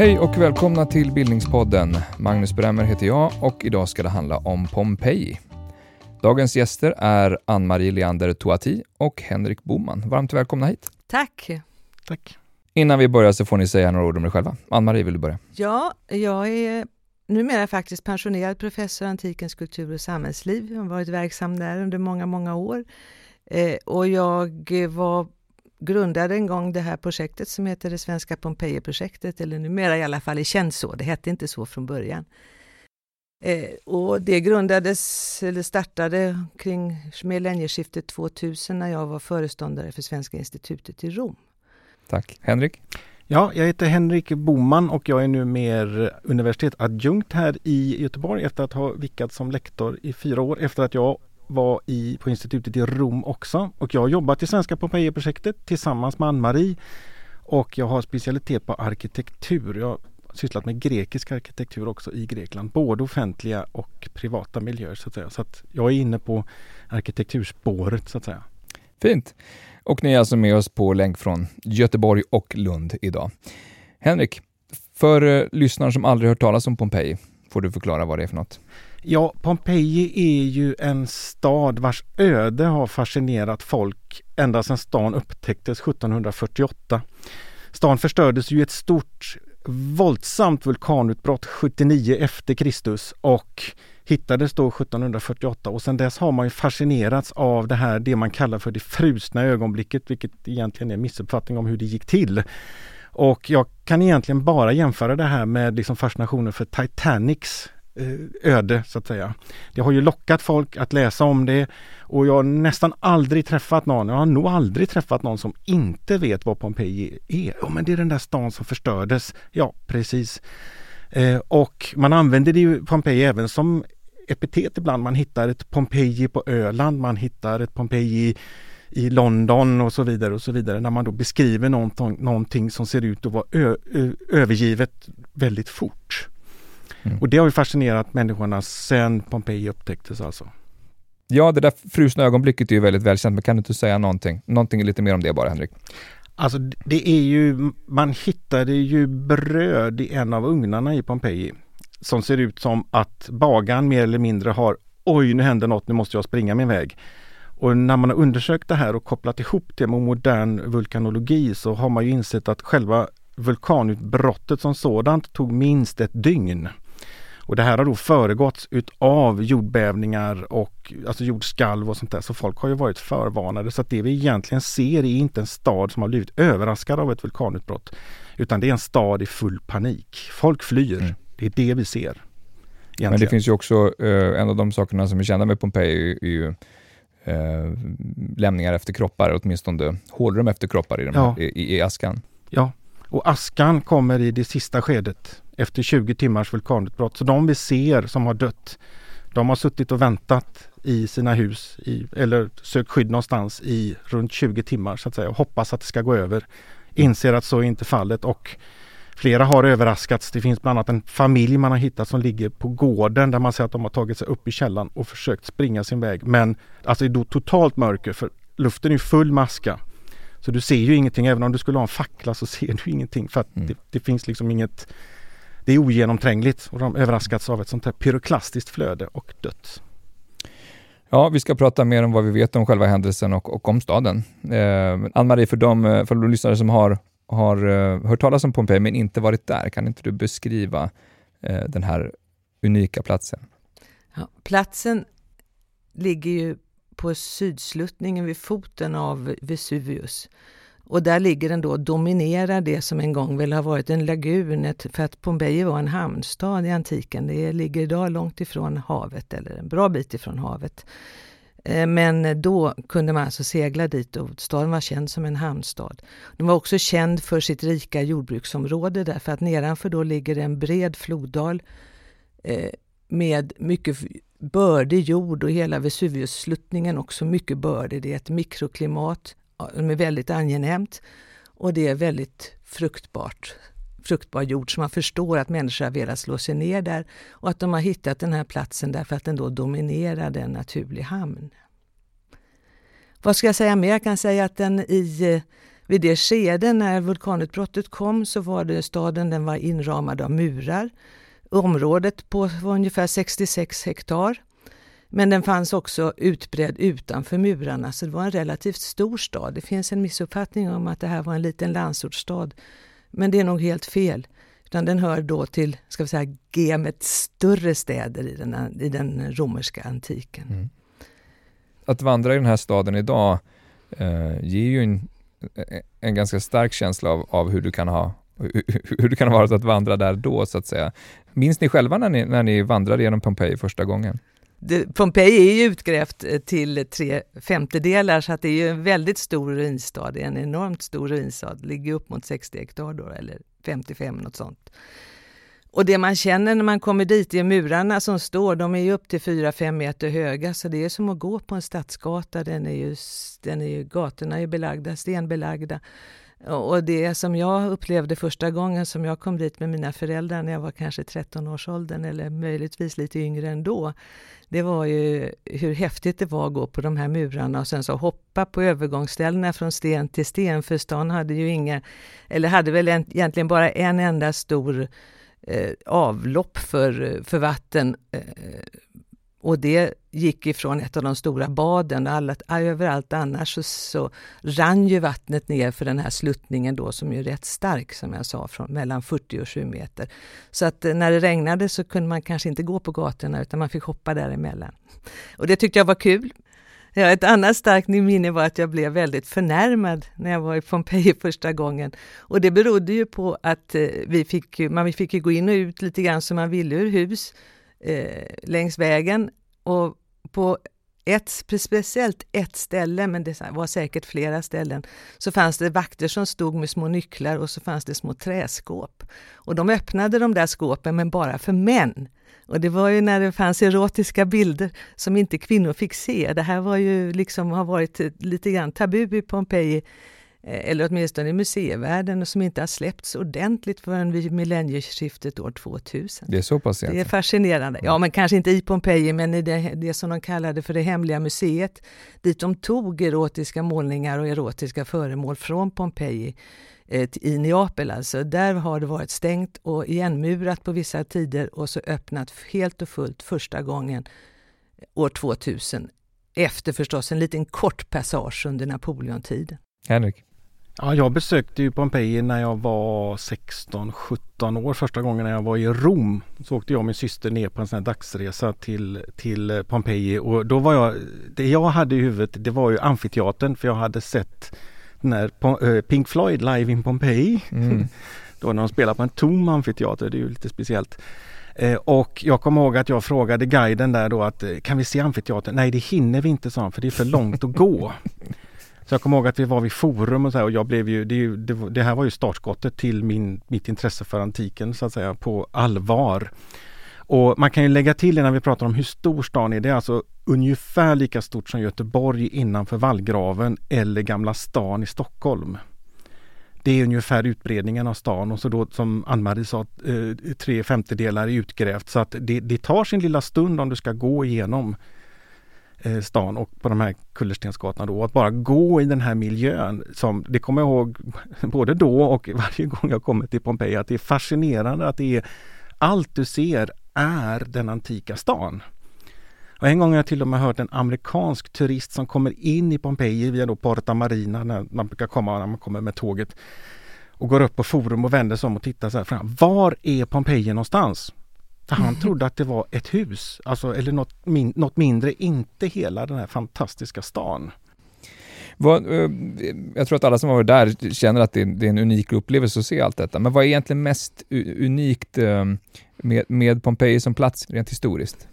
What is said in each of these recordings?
Hej och välkomna till Bildningspodden. Magnus Bremmer heter jag och idag ska det handla om Pompeji. Dagens gäster är Ann-Marie Leander Toati och Henrik Boman. Varmt välkomna hit. Tack. Tack. Innan vi börjar så får ni säga några ord om er själva. Ann-Marie, vill du börja? Ja, jag är numera faktiskt pensionerad professor i antikens kultur och samhällsliv. Jag har varit verksam där under många, många år. Eh, och jag var grundade en gång det här projektet som heter det Svenska Pompeji-projektet, eller numera i alla fall är känt så, det hette inte så från början. Eh, och det grundades, eller startade kring millennieskiftet 2000 när jag var föreståndare för Svenska institutet i Rom. Tack. Henrik? Ja, jag heter Henrik Boman och jag är nu mer universitetsadjunkt här i Göteborg efter att ha vickat som lektor i fyra år efter att jag var i, på institutet i Rom också och jag har jobbat i Svenska Pompeji-projektet tillsammans med Ann-Marie och jag har specialitet på arkitektur. Jag har sysslat med grekisk arkitektur också i Grekland, både offentliga och privata miljöer så att säga. Så att jag är inne på arkitekturspåret så att säga. Fint! Och ni är alltså med oss på länk från Göteborg och Lund idag. Henrik, för eh, lyssnare som aldrig hört talas om Pompeji, får du förklara vad det är för något? Ja, Pompeji är ju en stad vars öde har fascinerat folk ända sedan stan upptäcktes 1748. Stan förstördes ju i ett stort våldsamt vulkanutbrott 79 efter Kristus och hittades då 1748 och sedan dess har man ju fascinerats av det här, det man kallar för det frusna ögonblicket, vilket egentligen är en missuppfattning om hur det gick till. Och jag kan egentligen bara jämföra det här med liksom fascinationen för Titanics Eh, öde så att säga. Det har ju lockat folk att läsa om det och jag har nästan aldrig träffat någon, jag har nog aldrig träffat någon som inte vet vad Pompeji är. Ja men det är den där stan som förstördes. Ja precis. Eh, och man använder ju Pompeji även som epitet ibland. Man hittar ett Pompeji på Öland, man hittar ett Pompeji i London och så vidare och så vidare när man då beskriver någonting, någonting som ser ut att vara ö, ö, övergivet väldigt fort. Mm. Och det har ju fascinerat människorna sedan Pompeji upptäcktes alltså. Ja, det där frusna ögonblicket är ju väldigt välkänt, men kan du inte säga någonting, någonting lite mer om det bara, Henrik? Alltså det är ju, man hittade ju bröd i en av ugnarna i Pompeji som ser ut som att bagaren mer eller mindre har Oj, nu händer något, nu måste jag springa min väg. Och när man har undersökt det här och kopplat ihop det med modern vulkanologi så har man ju insett att själva vulkanutbrottet som sådant tog minst ett dygn. Och det här har då föregåtts utav jordbävningar och alltså jordskalv och sånt där. Så folk har ju varit förvarnade. Så att det vi egentligen ser är inte en stad som har blivit överraskad av ett vulkanutbrott. Utan det är en stad i full panik. Folk flyr. Mm. Det är det vi ser. Egentligen. Men det finns ju också, eh, en av de sakerna som är kända med Pompeji är ju eh, lämningar efter kroppar, åtminstone hålrum efter kroppar i, de här, i, i askan. Ja, och askan kommer i det sista skedet efter 20 timmars vulkanutbrott. Så de vi ser som har dött, de har suttit och väntat i sina hus i, eller sökt skydd någonstans i runt 20 timmar så att säga och hoppas att det ska gå över. Inser att så är inte fallet och flera har överraskats. Det finns bland annat en familj man har hittat som ligger på gården där man ser att de har tagit sig upp i källan och försökt springa sin väg. Men alltså det är totalt mörker för luften är full maska. Så du ser ju ingenting, även om du skulle ha en fackla så ser du ingenting för att mm. det, det, finns liksom inget det är ogenomträngligt och de överraskats av ett sånt här pyroklastiskt flöde och dött. Ja, vi ska prata mer om vad vi vet om själva händelsen och, och om staden. Eh, Ann-Marie, för de, för de lyssnare som har, har uh, hört talas om Pompeji men inte varit där, kan inte du beskriva uh, den här unika platsen? Ja, platsen ligger ju på sydsluttningen vid foten av Vesuvius. Och där ligger den då och dominerar det som en gång väl har varit en lagun, för att Pompeji var en hamnstad i antiken. Det ligger idag långt ifrån havet, eller en bra bit ifrån havet. Eh, men då kunde man alltså segla dit och staden var känd som en hamnstad. Den var också känd för sitt rika jordbruksområde därför att nedanför då ligger en bred floddal eh, med mycket bördig jord och hela Vesuviussluttningen också mycket bördig. Det är ett mikroklimat som är väldigt angenämt och det är väldigt fruktbart. fruktbar jord så man förstår att människor har velat slå sig ner där och att de har hittat den här platsen därför att den då dominerade en naturlig hamn. Vad ska jag säga mer? Jag kan säga att den i, vid det skede när vulkanutbrottet kom så var det staden den var inramad av murar. Området på var ungefär 66 hektar. Men den fanns också utbredd utanför murarna, så det var en relativt stor stad. Det finns en missuppfattning om att det här var en liten landsortsstad, men det är nog helt fel. Utan den hör då till, ska vi säga, gemet större städer i den, i den romerska antiken. Mm. Att vandra i den här staden idag eh, ger ju en, eh, en ganska stark känsla av, av hur du kan ha hur det kan ha varit att vandra där då, så att säga. Minns ni själva när ni, när ni vandrade genom Pompeji första gången? Det, Pompeji är ju utgrävt eh, till tre femtedelar så att det är ju en väldigt stor ruinstad. Det är en enormt stor ruinstad, ligger upp mot 60 hektar då, eller 55 något sånt. Och det man känner när man kommer dit är murarna som står, de är ju upp till 4-5 meter höga så det är som att gå på en stadsgata. Den är ju, den är ju, gatorna är belagda, stenbelagda. Och det som jag upplevde första gången som jag kom dit med mina föräldrar när jag var kanske 13-årsåldern eller möjligtvis lite yngre ändå. Det var ju hur häftigt det var att gå på de här murarna och sen så hoppa på övergångsställena från sten till sten. För stan hade ju inga, eller hade väl egentligen bara en enda stor eh, avlopp för, för vatten. Eh, och det gick ifrån ett av de stora baden. Alla, överallt annars så, så rann ju vattnet ner för den här sluttningen då som är rätt stark som jag sa, från mellan 40 och 7 meter. Så att eh, när det regnade så kunde man kanske inte gå på gatorna utan man fick hoppa däremellan. Och det tyckte jag var kul. Ja, ett annat starkt minne var att jag blev väldigt förnärmad när jag var i Pompeji första gången. Och det berodde ju på att eh, vi fick, man fick gå in och ut lite grann som man ville ur hus eh, längs vägen. Och på ett, speciellt ett ställe, men det var säkert flera ställen, så fanns det vakter som stod med små nycklar och så fanns det små träskåp. Och de öppnade de där skåpen, men bara för män. Och det var ju när det fanns erotiska bilder som inte kvinnor fick se. Det här var ju liksom, har varit lite grann tabu i Pompeji eller åtminstone i museivärlden, som inte har släppts ordentligt förrän vid millennieskiftet år 2000. Det är så pass Det är fascinerande. Ja, men kanske inte i Pompeji, men i det, det som de kallade för det hemliga museet, dit de tog erotiska målningar och erotiska föremål från Pompeji eh, i Neapel alltså. Där har det varit stängt och igenmurat på vissa tider och så öppnat helt och fullt första gången år 2000. Efter förstås en liten kort passage under Napoleontiden. Henrik? Ja, jag besökte ju Pompeji när jag var 16-17 år. Första gången när jag var i Rom så åkte jag och min syster ner på en sån här dagsresa till, till Pompeji och då var jag, det jag hade i huvudet det var ju amfiteatern för jag hade sett den här eh, Pink Floyd live in Pompeji. Mm. då när de spelar på en tom amfiteater, det är ju lite speciellt. Eh, och jag kommer ihåg att jag frågade guiden där då att eh, kan vi se amfiteatern? Nej det hinner vi inte sa han för det är för långt att gå. Så jag kommer ihåg att vi var vid Forum och så här, och jag blev ju det, det, det, här var ju startskottet till min, mitt intresse för antiken så att säga på allvar. Och man kan ju lägga till innan när vi pratar om hur stor stan är. Det är alltså ungefär lika stort som Göteborg innanför vallgraven eller Gamla stan i Stockholm. Det är ungefär utbredningen av stan och så då som Ann-Marie sa, eh, tre femtedelar är utgrävt så att det, det tar sin lilla stund om du ska gå igenom Eh, stan och på de här kullerstensgatorna då. Att bara gå i den här miljön som, det kommer jag ihåg både då och varje gång jag kommer till Pompeji, att det är fascinerande att det är allt du ser är den antika stan. Och en gång har jag till och med hört en amerikansk turist som kommer in i Pompeji via då Porta Marina, när man brukar komma när man kommer med tåget och går upp på Forum och vänder sig om och tittar så här fram. Var är Pompeji någonstans? Han trodde att det var ett hus, alltså, eller något, min, något mindre, inte hela den här fantastiska stan. Vad, eh, jag tror att alla som har varit där känner att det är, det är en unik upplevelse att se allt detta. Men vad är egentligen mest unikt eh, med, med Pompeji som plats rent historiskt?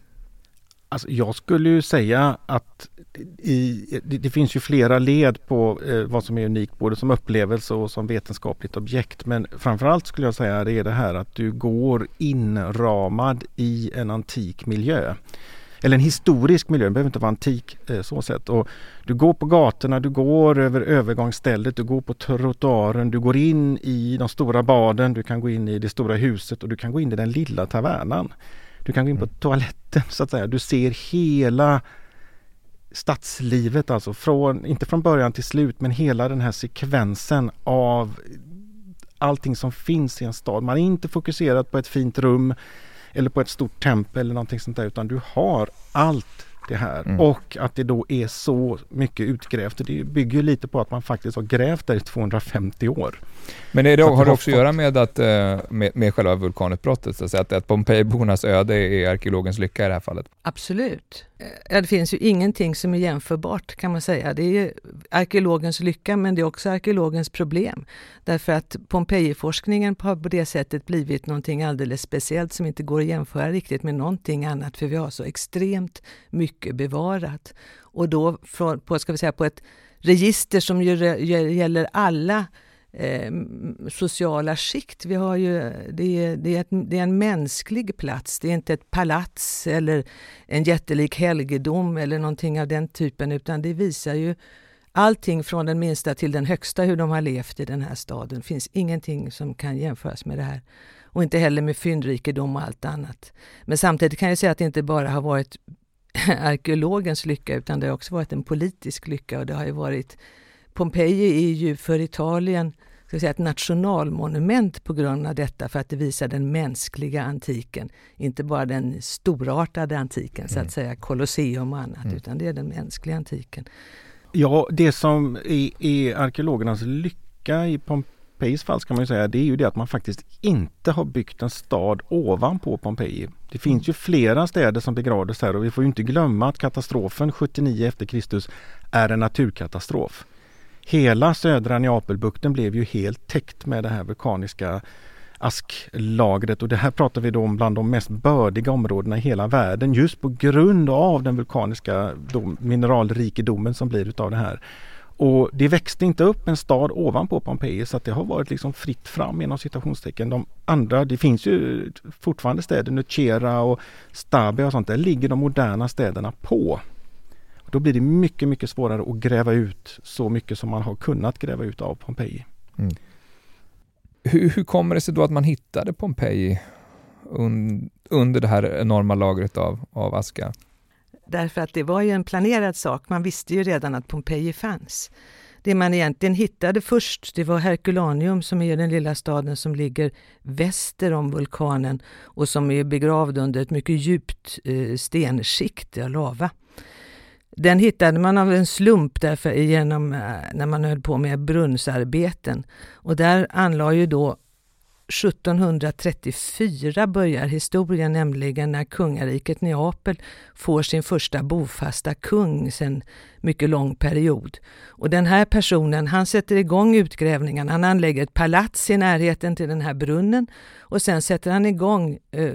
Alltså jag skulle ju säga att i, det, det, finns ju flera led på eh, vad som är unikt både som upplevelse och som vetenskapligt objekt. Men framförallt skulle jag säga det är det här att du går inramad i en antik miljö. eller en historisk miljö, den behöver inte vara antik eh, så sett. Och du går på gatorna, du går över övergångsstället, du går på trottoaren, du går in i de stora baden, du kan gå in i det stora huset och du kan gå in i den lilla tavernan. Du kan gå in på mm. toaletten så att säga. Du ser hela stadslivet alltså, från, inte från början till slut, men hela den här sekvensen av allting som finns i en stad. Man är inte fokuserad på ett fint rum eller på ett stort tempel eller någonting sånt där utan du har allt det här mm. och att det då är så mycket utgrävt. Det bygger lite på att man faktiskt har grävt där i 250 år. Men är det, har det också att göra med, att, eh, med, med själva vulkanutbrottet? Så att, att Pompejbornas öde är arkeologens lycka i det här fallet? Absolut. Eh, ja, det finns ju ingenting som är jämförbart kan man säga. Det är arkeologens lycka men det är också arkeologens problem. Därför att Pompejiforskningen har på det sättet blivit någonting alldeles speciellt som inte går att jämföra riktigt med någonting annat för vi har så extremt mycket bevarat. Och då på, ska vi säga, på ett register som gäller alla eh, sociala skikt. Vi har ju, det, är, det, är ett, det är en mänsklig plats, det är inte ett palats eller en jättelik helgedom eller någonting av den typen utan det visar ju allting från den minsta till den högsta hur de har levt i den här staden. Det finns ingenting som kan jämföras med det här. Och inte heller med fyndrikedom och allt annat. Men samtidigt kan jag säga att det inte bara har varit arkeologens lycka utan det har också varit en politisk lycka och det har ju varit Pompeji är ju för Italien ska säga, ett nationalmonument på grund av detta för att det visar den mänskliga antiken. Inte bara den storartade antiken, mm. så att mm. säga Colosseum och annat, mm. utan det är den mänskliga antiken. Ja, det som är, är arkeologernas lycka i Pompejis fall ska man ju säga, det är ju det att man faktiskt inte har byggt en stad ovanpå Pompeji. Det finns ju flera städer som begravdes här och vi får inte glömma att katastrofen 79 efter Kristus är en naturkatastrof. Hela södra Neapelbukten blev ju helt täckt med det här vulkaniska asklagret och det här pratar vi då om bland de mest bördiga områdena i hela världen just på grund av den vulkaniska mineralrikedomen som blir utav det här. Och det växte inte upp en stad ovanpå Pompeji så att det har varit liksom fritt fram inom citationstecken. De andra, det finns ju fortfarande städer, Nucera och Stabia och sånt, där ligger de moderna städerna på. Då blir det mycket, mycket svårare att gräva ut så mycket som man har kunnat gräva ut av Pompeji. Mm. Hur, hur, kommer det sig då att man hittade Pompeji un, under det här enorma lagret av, av aska? Därför att det var ju en planerad sak. Man visste ju redan att Pompeji fanns. Det man egentligen hittade först, det var Herculaneum som är den lilla staden som ligger väster om vulkanen och som är begravd under ett mycket djupt eh, stenskikt av lava. Den hittade man av en slump därför genom, eh, när man höll på med brunnsarbeten. Och där anlade ju då 1734 börjar historien, nämligen när kungariket Neapel får sin första bofasta kung sedan mycket lång period. Och den här personen, han sätter igång utgrävningarna. Han anlägger ett palats i närheten till den här brunnen och sen sätter han igång eh,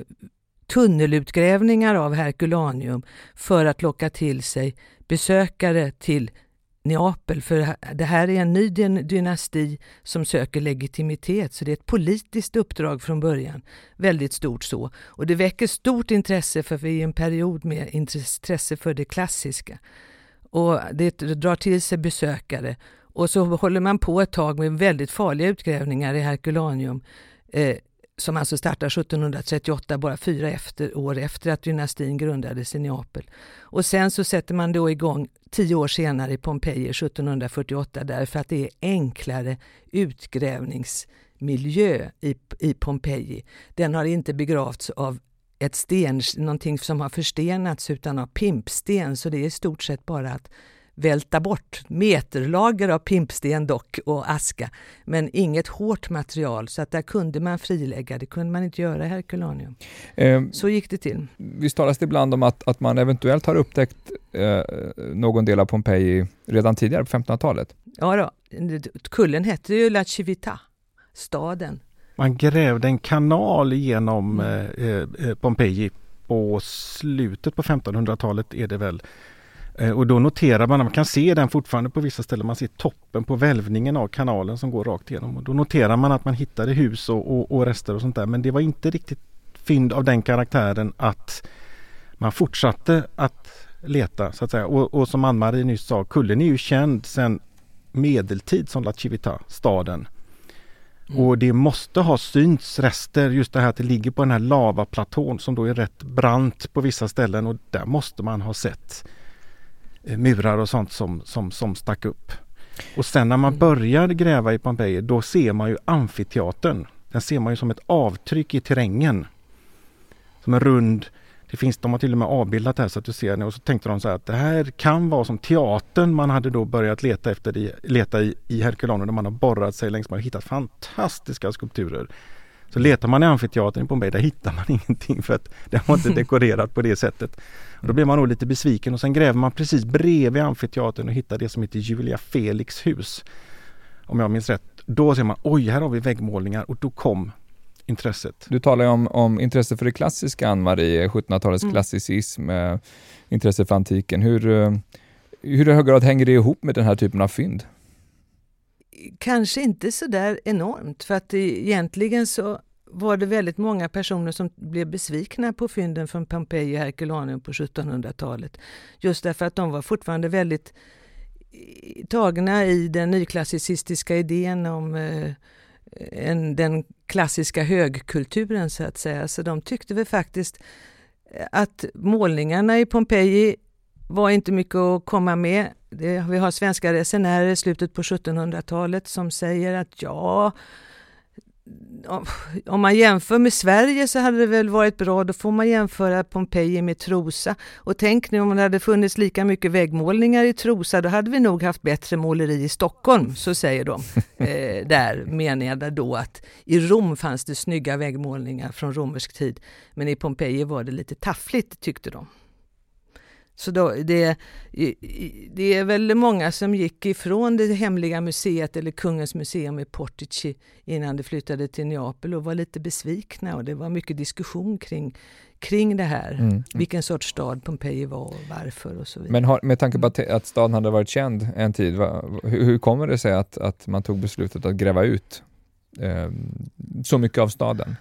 tunnelutgrävningar av Herculaneum för att locka till sig besökare till Neapel, för det här är en ny dynasti som söker legitimitet, så det är ett politiskt uppdrag från början. Väldigt stort så. Och det väcker stort intresse för vi är i en period med intresse för det klassiska. Och det drar till sig besökare. Och så håller man på ett tag med väldigt farliga utgrävningar i Herculaneum. Eh, som alltså startar 1738, bara fyra efter, år efter att dynastin grundades i Neapel. Och sen så sätter man då igång tio år senare i Pompeji 1748 därför att det är enklare utgrävningsmiljö i, i Pompeji. Den har inte begravts av ett sten, någonting som har förstenats utan av pimpsten så det är i stort sett bara att välta bort meterlager av pimpsten dock och aska, men inget hårt material så att där kunde man frilägga, det kunde man inte göra i Herculaneum. Eh, så gick det till. Visst talas det ibland om att, att man eventuellt har upptäckt eh, någon del av Pompeji redan tidigare på 1500-talet? Ja, då. kullen hette ju La Civita, staden. Man grävde en kanal genom mm. eh, eh Pompeji på slutet på 1500-talet är det väl Eh, och då noterar man, man kan se den fortfarande på vissa ställen, man ser toppen på välvningen av kanalen som går rakt igenom. Och då noterar man att man hittade hus och, och, och rester och sånt där men det var inte riktigt fynd av den karaktären att man fortsatte att leta så att säga. Och, och som Ann-Marie nyss sa, kullen är ju känd sedan medeltid som La Civita, staden. Mm. Och det måste ha synts rester, just det här att det ligger på den här lavaplatån som då är rätt brant på vissa ställen och där måste man ha sett eh, murar och sånt som, som, som stack upp. Och sen när man mm. börjar gräva i Pompeji då ser man ju amfiteatern. Den ser man ju som ett avtryck i terrängen. Som en rund det finns, de har till och med avbildat det här så att du ser det och så tänkte de så här att det här kan vara som teatern man hade då börjat leta efter i, leta i, i Herculaneum där man har borrat sig längs med och hittat fantastiska skulpturer. Så letar man i amfiteatern i Bombay där hittar man ingenting för att den var inte dekorerad på det sättet. Och då blir man nog lite besviken och sen gräver man precis bredvid amfiteatern och hittar det som heter Julia Felix hus. Om jag minns rätt. Då ser man oj, här har vi väggmålningar och då kom intresset. Du talar ju om, om intresse för det klassiska, Ann-Marie, 1700-talets mm. klassicism, eh, intresse för antiken. Hur, eh, hur i hög grad hänger det ihop med den här typen av fynd? Kanske inte så där enormt, för att egentligen så var det väldigt många personer som blev besvikna på fynden från Pompeji och Herculaneum på 1700-talet. Just därför att de var fortfarande väldigt eh, tagna i den nyklassicistiska idén om eh, en, den klassiska högkulturen så att säga. Så de tyckte väl faktiskt eh, att målningarna i Pompeji var inte mycket att komma med. Det, vi har svenska resenärer i slutet på 1700-talet som säger att ja, om man jämför med Sverige så hade det väl varit bra, då får man jämföra Pompeji med Trosa. Och tänk nu om det hade funnits lika mycket väggmålningar i Trosa, då hade vi nog haft bättre måleri i Stockholm, så säger de. eh, där menar jag då att i Rom fanns det snygga väggmålningar från romersk tid, men i Pompeji var det lite taffligt tyckte de. Så då, det, det är väl många som gick ifrån det hemliga museet eller Kungens museum i Portici innan det flyttade till Neapel och var lite besvikna och det var mycket diskussion kring, kring det här. Mm. Vilken sorts stad Pompeji var och varför och så vidare. Men har, med tanke på att, att staden hade varit känd en tid, va, hur, hur, kommer det sig att, att man tog beslutet att gräva ut eh, så mycket av staden?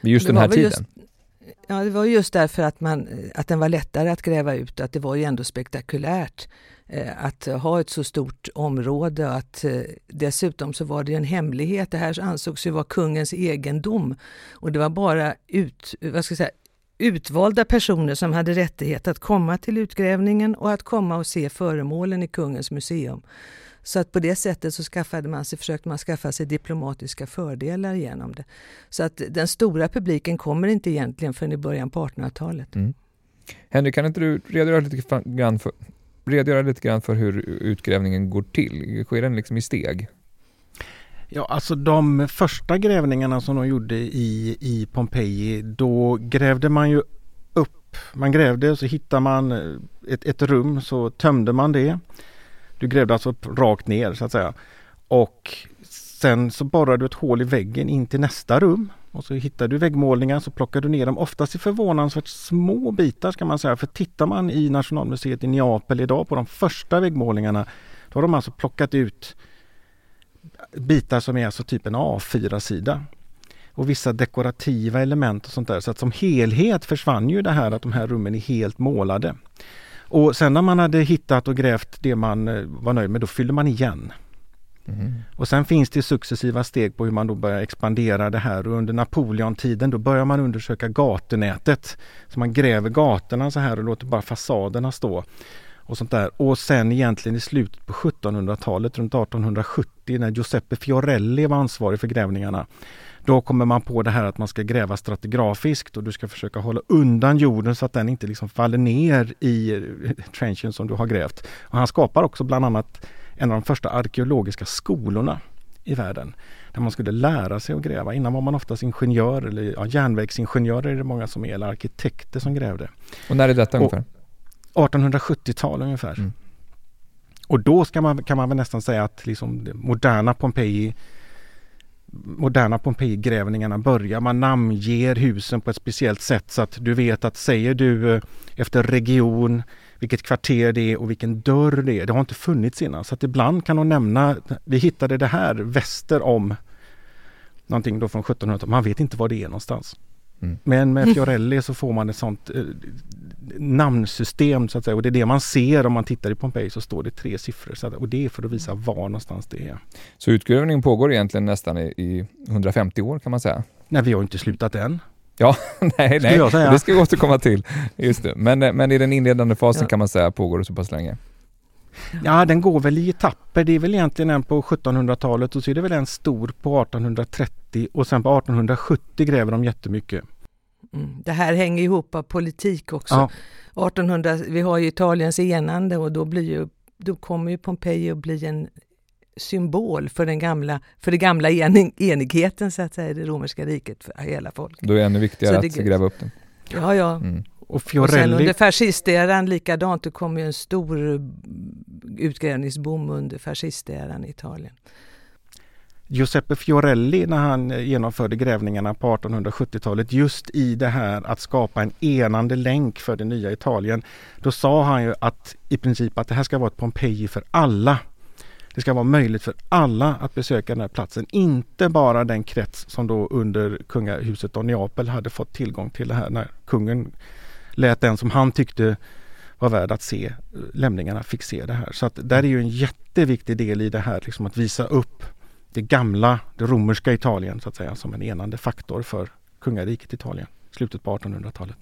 Vid just det den här tiden? Just, Ja, det var just därför att, man, eh, att den var lättare att gräva ut, att det var ju ändå spektakulärt eh, att ha ett så stort område. Att, eh, dessutom så var det en hemlighet. Det här ansågs ju vara kungens egendom och det var bara ut, vad ska jag säga, utvalda personer som hade rättighet att komma till utgrävningen och att komma och se föremålen i kungens museum. Så att på det sättet så skaffade man sig, försökte man skaffa sig diplomatiska fördelar genom det. Så att den stora publiken kommer inte egentligen förrän i början på 1800-talet. Mm. Henrik, kan inte du redogöra lite grann för, redogöra lite grann för hur utgrävningen går till? Sker den liksom i steg? Ja, alltså de första grävningarna som de gjorde i, i Pompeji, då grävde man ju upp. Man grävde och så hittade man ett, ett rum, så tömde man det. Du grävde alltså rakt ner så att säga. Och sen så borrade du ett hål i väggen in till nästa rum. Och så hittade du väggmålningar så plockade du ner dem, oftast i förvånansvärt små bitar ska man säga. För tittar man i Nationalmuseet i Neapel idag på de första väggmålningarna då har de alltså plockat ut bitar som är alltså typ en A4-sida. Och vissa dekorativa element och sånt där. Så att som helhet försvann ju det här att de här rummen är helt målade. Och sen när man hade hittat och grävt det man eh, var nöjd med, då fyllde man igen. Mm. Och sen finns det successiva steg på hur man då börjar expandera det här och under Napoleontiden då börjar man undersöka gatunätet. Så man gräver gatorna så här och låter bara fasaderna stå. Och sånt där. Och sen egentligen i slutet på 1700-talet, runt 1870 när Giuseppe Fiorelli var ansvarig för grävningarna. Då kommer man på det här att man ska gräva stratigrafiskt och du ska försöka hålla undan jorden så att den inte liksom faller ner i eh, trenchen som du har grävt. Och han skapar också bland annat en av de första arkeologiska skolorna i världen. Där man skulle lära sig att gräva. Innan var man oftast ingenjör eller ja, järnvägsingenjörer är det många som är, eller arkitekter som grävde. Och när är detta ungefär? 1870-tal ungefär. Mm. Och då man, kan man väl nästan säga att liksom moderna Pompeji moderna Pompeji-grävningarna börjar. Man namnger husen på ett speciellt sätt så att du vet att säger du eh, efter region vilket kvarter det är och vilken dörr det är. Det har inte funnits innan så att ibland kan de nämna, vi hittade det här väster om någonting då från 1700-talet. Man vet inte var det är någonstans. Mm. Men med Fiorelli så får man ett sånt eh, namnsystem så att säga och det är det man ser om man tittar i Pompeji så står det tre siffror så att, och det är för att visa var någonstans det är. Så utgrävningen pågår egentligen nästan i, i 150 år kan man säga? Nej, vi har inte slutat än. Ja, nej, nej. det ska vi återkomma till. Just det. Men, men i den inledande fasen ja. kan man säga pågår det så pass länge? Ja, den går väl i etapper. Det är väl egentligen en på 1700-talet och så är det väl en stor på 1830 och sen på 1870 gräver de jättemycket. Mm. Det här hänger ihop av politik också. Ja. 1800, vi har ju Italiens enande och då, blir ju, då kommer ju Pompeji att bli en symbol för den gamla, för det gamla enig, enigheten så att säga, i det romerska riket för hela folket. Då är det ännu viktigare att gräva upp den. Ja, ja. Mm. Och, Fiorelli... och sen under fascisteran likadant, det kom ju en stor utgrävningsboom under fascisteran i Italien. Giuseppe Fiorelli när han eh, genomförde grävningarna på 1870-talet just i det här att skapa en enande länk för det nya Italien. Då sa han ju att i princip att det här ska vara ett Pompeji för alla. Det ska vara möjligt för alla att besöka den här platsen, inte bara den krets som då under kungahuset av Neapel hade fått tillgång till det här när kungen lät den som han tyckte var värd att se, eh, lämningarna fick se det här. Så att där är ju en jätteviktig del i det här, liksom att visa upp det gamla, det romerska Italien så att säga, som en enande faktor för kungariket Italien, slutet på 1800-talet.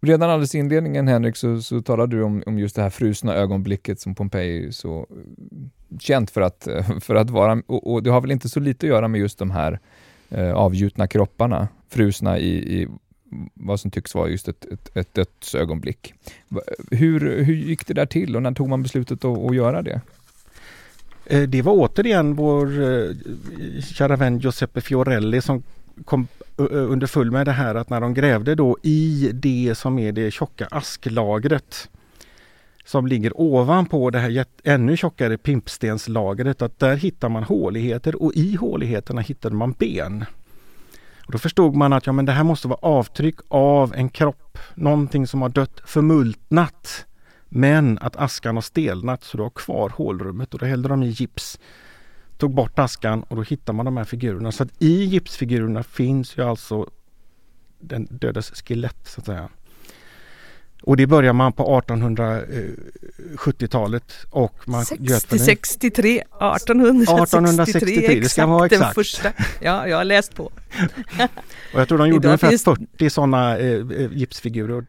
Redan alldeles i inledningen Henrik så, så talade du om, om just det här frusna ögonblicket som Pompeji är så eh, känt för att, för att vara, och, och, det har väl inte så lite att göra med just de här eh, avgjutna kropparna, frusna i, i vad som tycks vara just ett, ett, ett dödsögonblick. Hur, hur gick det där till och när tog man beslutet att, att göra det? Eh, det var återigen vår eh, kära vän Giuseppe Fiorelli som kom eh, under full med det här att när de grävde då i det som är det tjocka asklagret som ligger ovanpå det här ännu tjockare pimpstenslagret att där hittar man håligheter och i håligheterna hittade man ben. Och då förstod man att ja, men det här måste vara avtryck av en kropp, någonting som har dött förmultnat. Men att askan har stelnat så du har kvar hålrummet och då hällde de i gips. Tog bort askan och då hittar man de här figurerna. Så att i gipsfigurerna finns ju alltså den dödes skelett så att säga. Och det börjar man på 1870-talet och man 60, 63, 1863, 1863 det ska vara exakt. Första. Ja, jag har läst på. och jag tror de gjorde ungefär finns... 40 sådana eh, eh, gipsfigurer.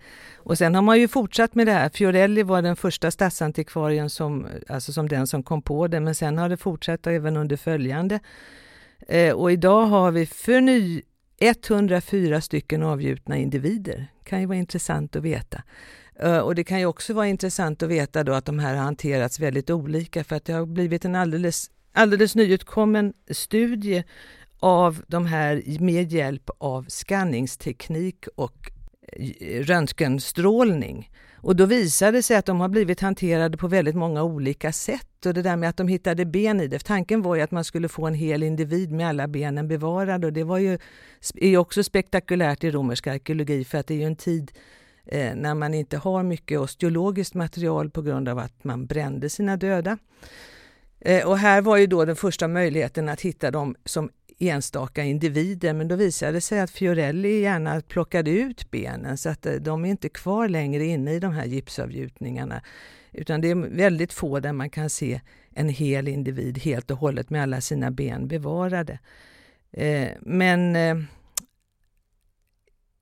Och sen har man ju fortsatt med det här. Fiorelli var den första stadsantikvarien som, alltså som den som kom på det, men sen har det fortsatt även under följande. Eh, och idag har vi förny 104 stycken avgjutna individer. kan ju vara intressant att veta. Eh, och det kan ju också vara intressant att veta då att de här har hanterats väldigt olika för att det har blivit en alldeles, alldeles nyutkommen studie av de här med hjälp av skanningsteknik och röntgenstrålning. Och då visade det sig att de har blivit hanterade på väldigt många olika sätt. Och det där med att de hittade ben i det. Tanken var ju att man skulle få en hel individ med alla benen bevarade och det var ju är också spektakulärt i romersk arkeologi för att det är ju en tid eh, när man inte har mycket osteologiskt material på grund av att man brände sina döda. Eh, och här var ju då den första möjligheten att hitta dem som enstaka individer men då visade det sig att Fiorelli gärna plockade ut benen så att eh, de är inte kvar längre inne i de här gipsavgjutningarna. Utan det är väldigt få där man kan se en hel individ helt och hållet med alla sina ben bevarade. Eh, men eh,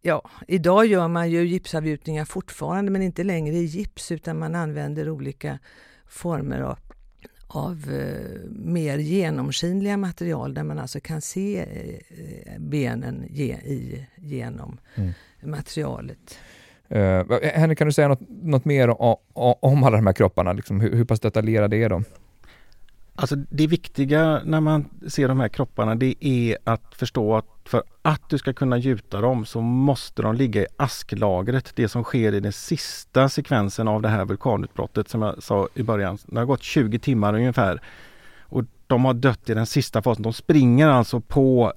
ja, idag gör man ju gipsavgjutningar fortfarande men inte längre i gips utan man använder olika former av av eh, mer genomskinliga material där man alltså kan se eh, benen ge, i, genom mm. materialet. Uh, Henrik, kan du säga något, något mer om, om alla de här kropparna? Liksom, hur, hur pass detaljerade är de? Alltså det viktiga när man ser de här kropparna det är att förstå att för att du ska kunna gjuta dem så måste de ligga i asklagret. Det som sker i den sista sekvensen av det här vulkanutbrottet som jag sa i början. Det har gått 20 timmar ungefär. Och de har dött i den sista fasen. De springer alltså på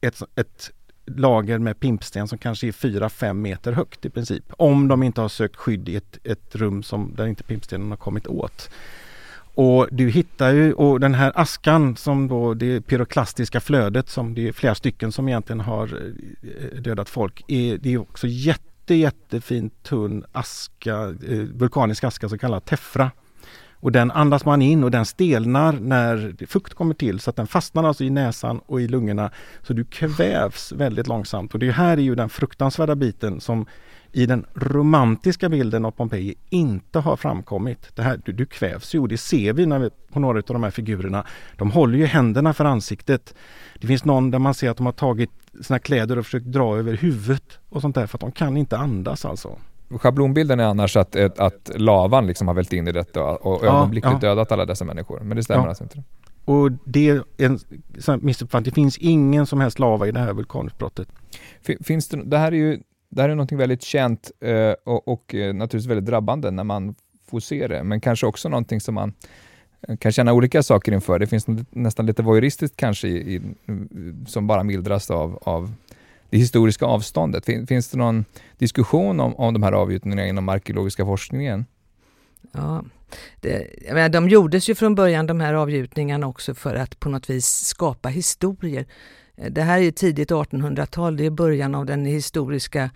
ett, ett lager med pimpsten som kanske är 4-5 meter högt i princip. Om de inte har sökt skydd i ett, ett rum som, där inte pimpstenen har kommit åt. Och du hittar ju, och den här askan som då det pyroklastiska flödet som det är flera stycken som egentligen har eh, dödat folk. Är, det är också jätte jättefin tunn aska, eh, vulkanisk aska så kallad teffra. Och den andas man in och den stelnar när fukt kommer till så att den fastnar alltså i näsan och i lungorna. Så du kvävs väldigt långsamt och det här är ju den fruktansvärda biten som i den romantiska bilden av Pompeji inte har framkommit. Det här, du, du kvävs ju och det ser vi, när vi på några av de här figurerna. De håller ju händerna för ansiktet. Det finns någon där man ser att de har tagit sina kläder och försökt dra över huvudet och sånt där för att de kan inte andas alltså. Schablonbilden är annars att, att lavan liksom har vält in i detta och ögonblickligt ja, ja. dödat alla dessa människor. Men det stämmer ja. alltså inte. Och det är en missuppfattning. Det finns ingen som helst lava i det här vulkanutbrottet. Finns det, det här är ju det här är något väldigt känt eh, och, och eh, naturligtvis väldigt drabbande när man får se det, men kanske också någonting som man eh, kan känna olika saker inför. Det finns nästan lite voyeuristiskt kanske i, i, som bara mildras av, av det historiska avståndet. Finns det någon diskussion om, om de här avgjutningarna inom arkeologiska forskningen? Ja, det, menar, de gjordes ju från början de här avgjutningarna också för att på något vis skapa historier. Eh, det här är tidigt 1800-tal, det är början av den historiska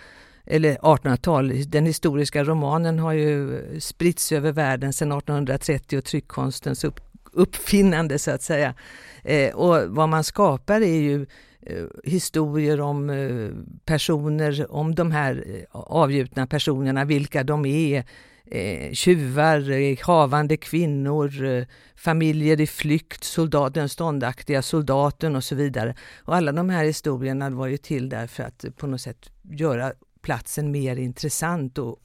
eller 1800-tal. Den historiska romanen har ju eh, spritts över världen sedan 1830 och tryckkonstens upp, uppfinnande så att säga. Eh, och vad man skapar är ju eh, historier om eh, personer, om de här eh, avgjutna personerna, vilka de är, eh, tjuvar, eh, havande kvinnor, eh, familjer i flykt, soldat, den ståndaktiga soldaten och så vidare. Och alla de här historierna var ju till därför att eh, på något sätt göra platsen mer intressant och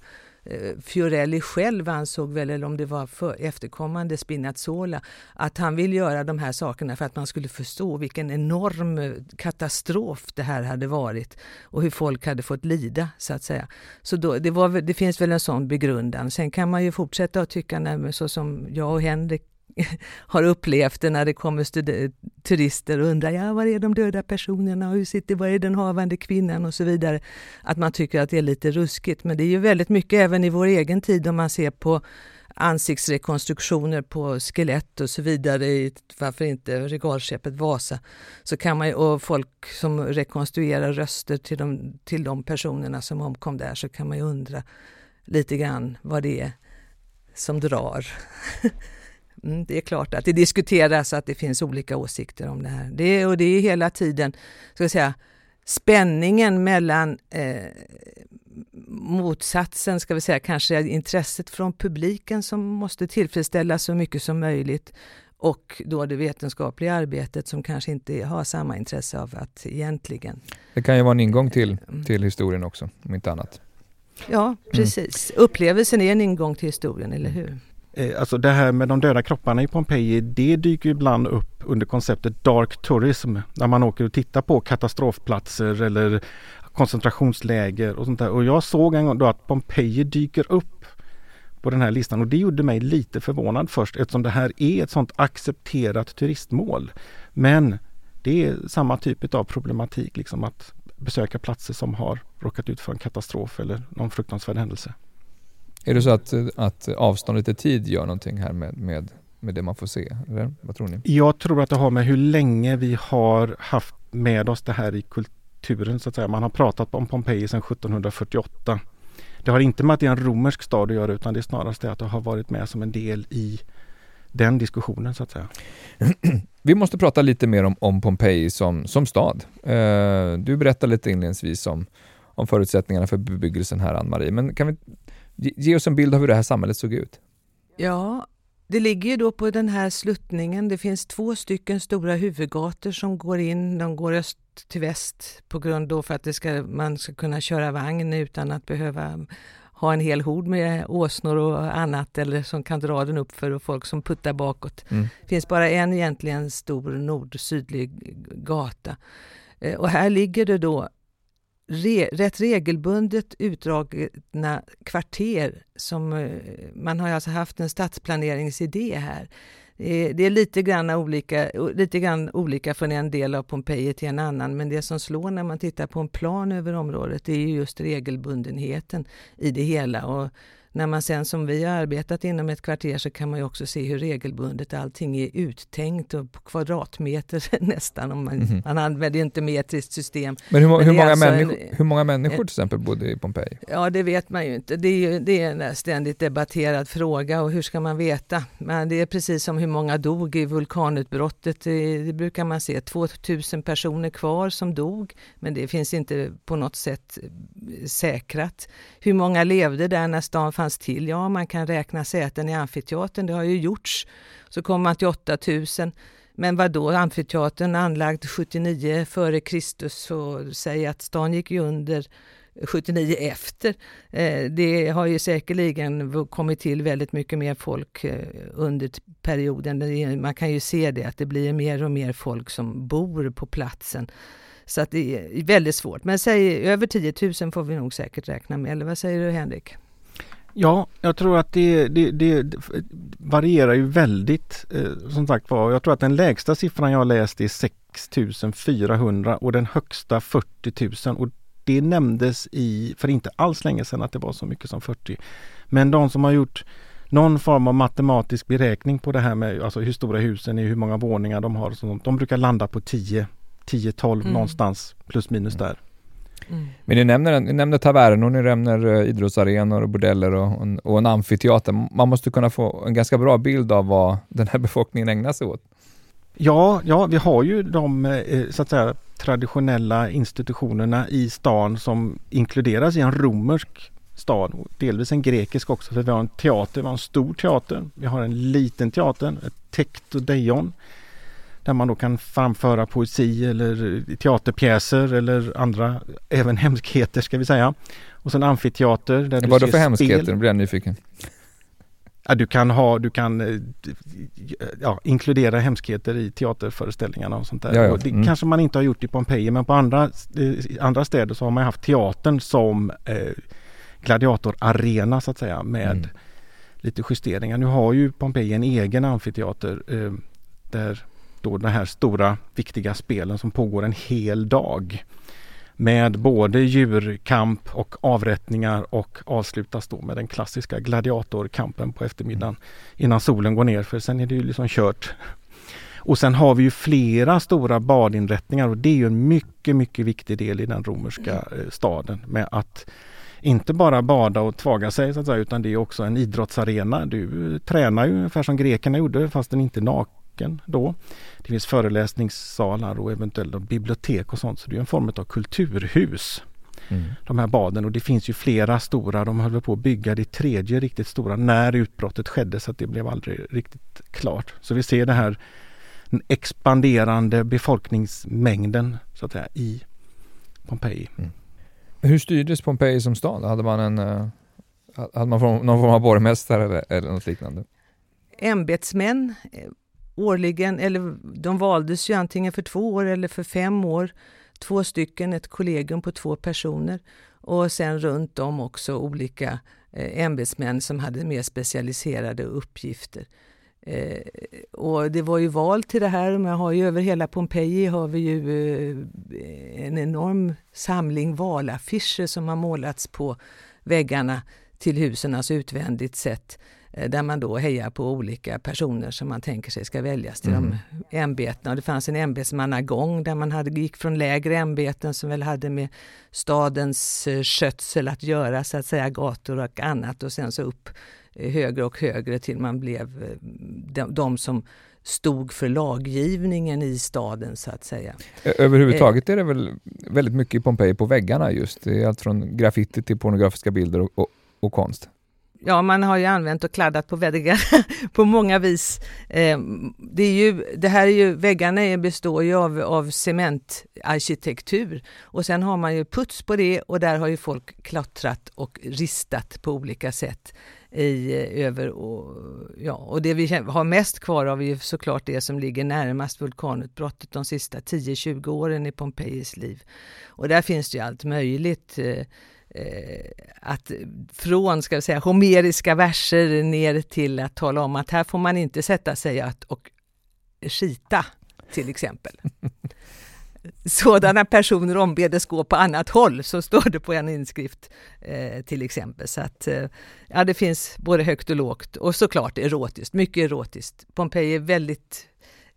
Eh, Fiorelli själv ansåg väl, eller om det var för efterkommande Spinazzola, att han ville göra de här sakerna för att man skulle förstå vilken enorm eh, katastrof det här hade varit och hur folk hade fått lida så att säga. Så då, det, var, det finns väl en sån begrundan. Sen kan man ju fortsätta att tycka, så som jag och Henrik har upplevt det när det kommer turister och undrar ja, var är de döda personerna och hur sitter, var är den havande kvinnan och så vidare. Att man tycker att det är lite ruskigt. Men det är ju väldigt mycket även i vår egen tid om man ser på ansiktsrekonstruktioner på skelett och så vidare, i varför inte regalskeppet Vasa, så kan man och folk som rekonstruerar röster till de, till de personerna som omkom där, så kan man ju undra lite grann vad det är som drar. Mm, det är klart att det diskuteras att det finns olika åsikter om det här. Det, och det är hela tiden ska jag säga, spänningen mellan eh, motsatsen, ska vi säga, kanske intresset från publiken som måste tillfredsställas så mycket som möjligt och då det vetenskapliga arbetet som kanske inte har samma intresse av att egentligen... Det kan ju vara en ingång till, mm. till historien också, om inte annat. Ja, mm. precis. Mm. Upplevelsen är en ingång till historien, eller hur? Eh, alltså det här med de döda kropparna i Pompeji, det dyker ibland upp under konceptet dark tourism. När man åker och tittar på katastrofplatser eller koncentrationsläger och sånt där. Och jag såg en gång då att Pompeji dyker upp på den här listan och det gjorde mig lite förvånad först eftersom det här är ett sånt accepterat turistmål. Men det är samma typ av problematik, liksom att besöka platser som har råkat ut för en katastrof eller någon fruktansvärd händelse. Är det så att, att avståndet i tid gör någonting här med, med, med det man får se? Eller vad tror ni? Jag tror att det har med hur länge vi har haft med oss det här i kulturen så att säga. Man har pratat om Pompeji sedan 1748. Det har inte med att det är en romersk stad att göra utan det är snarast det att det har varit med som en del i den diskussionen så att säga. Vi måste prata lite mer om, om Pompeji som, som stad. Uh, du berättade lite inledningsvis om, om förutsättningarna för bebyggelsen här, Ann-Marie, men kan vi Ge oss en bild av hur det här samhället såg ut. Ja, det ligger ju då på den här sluttningen. Det finns två stycken stora huvudgator som går in. De går öst till väst på grund då för att det ska, man ska kunna köra vagn utan att behöva ha en hel hord med åsnor och annat eller som kan dra den upp för folk som puttar bakåt. Mm. Det finns bara en egentligen stor nord-sydlig gata. Eh, och här ligger det då re, rätt regelbundet utdragna kvarter. Som, eh, man har alltså haft en stadsplaneringsidé här. Eh, det är lite grann, olika, lite grann olika från en del av Pompeji till en annan men det som slår när man tittar på en plan över området det är just regelbundenheten i det hela. Och när man sen som vi har arbetat inom ett kvarter så kan man ju också se hur regelbundet allting är uttänkt och på kvadratmeter nästan. Om man, mm. man använder ju inte metriskt system. Men hur, Men hur många, alltså människor, en, hur många människor till exempel bodde i Pompeji? Ja, det vet man ju inte. Det är, ju, det är en ständigt debatterad fråga och hur ska man veta? Men det är precis som hur många dog i vulkanutbrottet. Det brukar man se, 2000 personer kvar som dog. Men det finns inte på något sätt säkrat. Hur många levde där när stan fanns till? Ja, man kan räkna säten i amfiteatern, det har ju gjorts. Så kommer man till 8000. Men vad då amfiteatern anlagd 79 före Kristus och säger att stan gick ju under 79 efter. Eh, det har ju säkerligen kommit till väldigt mycket mer folk eh, under perioden. Man kan ju se det att det blir mer och mer folk som bor på platsen. Så att det är väldigt svårt. Men säg över 10 000 får vi nog säkert räkna med. Eller vad säger du Henrik? Ja, jag tror att det, det, det varierar ju väldigt. Eh, som sagt var, jag tror att den lägsta siffran jag läst är 6400 och den högsta 40 000. Och det nämndes i, för inte alls länge sedan att det var så mycket som 40. Men de som har gjort någon form av matematisk beräkning på det här med alltså hur stora husen är, hur många våningar de har. Och sånt, de brukar landa på 10 10-12 mm. någonstans plus minus där. Mm. Men ni nämner, ni nämner tavernor, ni nämner uh, idrottsarenor och bordeller och, och, och, en amfiteater. Man måste kunna få en ganska bra bild av vad den här befolkningen ägnar sig åt. Ja, ja, vi har ju de eh, så att säga, traditionella institutionerna i stan som inkluderas i en romersk stad. Delvis en grekisk också, för vi har en teater, vi har en stor teater, vi har en liten teater, ett tekt och dejon där man då kan framföra poesi eller teaterpjäser eller andra, även hemskheter ska vi säga. Och sen amfiteater. Där Vad då för hemskheter? Nu blir jag nyfiken. Ja, du kan ha, du kan eh, ja, inkludera hemskheter i teaterföreställningarna och sånt där. Ja, ja. Det mm. kanske man inte har gjort i Pompeji men på andra, eh, andra städer så har man haft teatern som eh, gladiatorarena så att säga med mm. lite justeringar. Nu har ju Pompeji en egen amfiteater eh, där då de här stora viktiga spelen som pågår en hel dag. Med både djurkamp och avrättningar och avslutas då med den klassiska gladiatorkampen på eftermiddagen innan solen går ner för sen är det ju liksom kört. Och sen har vi ju flera stora badinrättningar och det är ju en mycket, mycket viktig del i den romerska eh, staden med att inte bara bada och tvaga sig så att säga, utan det är också en idrottsarena. Du tränar ju ungefär som grekerna gjorde fast den inte naken då. Det finns föreläsningssalar och eventuellt bibliotek och sånt. Så det är en form av kulturhus. Mm. De här baden och det finns ju flera stora. De höll på att bygga det tredje riktigt stora när utbrottet skedde så att det blev aldrig riktigt klart. Så vi ser det här den expanderande befolkningsmängden så att säga i Pompeji. Mm. Hur styrdes Pompeji som stad? Hade man en uh, hade man någon form av borgmästare eller, eller något liknande? Ämbetsmän årligen, eller de valdes ju antingen för två år eller för fem år. Två stycken, ett kollegium på två personer. Och sen runt om också olika eh, ämbetsmän som hade mer specialiserade uppgifter. Eh, och det var ju val till det här. Man har ju över hela Pompeji har vi ju eh, en enorm samling valaffischer som har målats på väggarna till husen, alltså utvändigt sett. Eh, där man då hejar på olika personer som man tänker sig ska väljas till mm. de ämbetena. det fanns en ämbetsmannagång där man hade, gick från lägre ämbeten som väl hade med stadens eh, skötsel att göra, så att säga gator och annat och sen så upp eh, högre och högre till man blev de, de som stod för laggivningen i staden så att säga. Överhuvudtaget är det väl väldigt mycket i Pompeji på väggarna just. Det är allt från graffiti till pornografiska bilder och, och, och konst ja, man har ju använt och kladdat på väggar på många vis. Eh, det, är ju, det här är ju, väggarna består ju av, av cementarkitektur och sen har man ju puts på det och där har ju folk klottrat och ristat på olika sätt i, eh, över och, ja, och det vi har mest kvar av är ju såklart det som ligger närmast vulkanutbrottet de sista 10-20 åren i Pompejis liv. Och där finns det ju allt möjligt. Eh, att från ska säga, homeriska verser ner till att tala om att här får man inte sätta sig att, och skita till exempel. sådana personer ombeddes gå på annat håll, så står det på en inskrift eh, till exempel. Så att, eh, ja, det finns både högt och lågt och såklart erotiskt, mycket erotiskt. Pompeji är väldigt,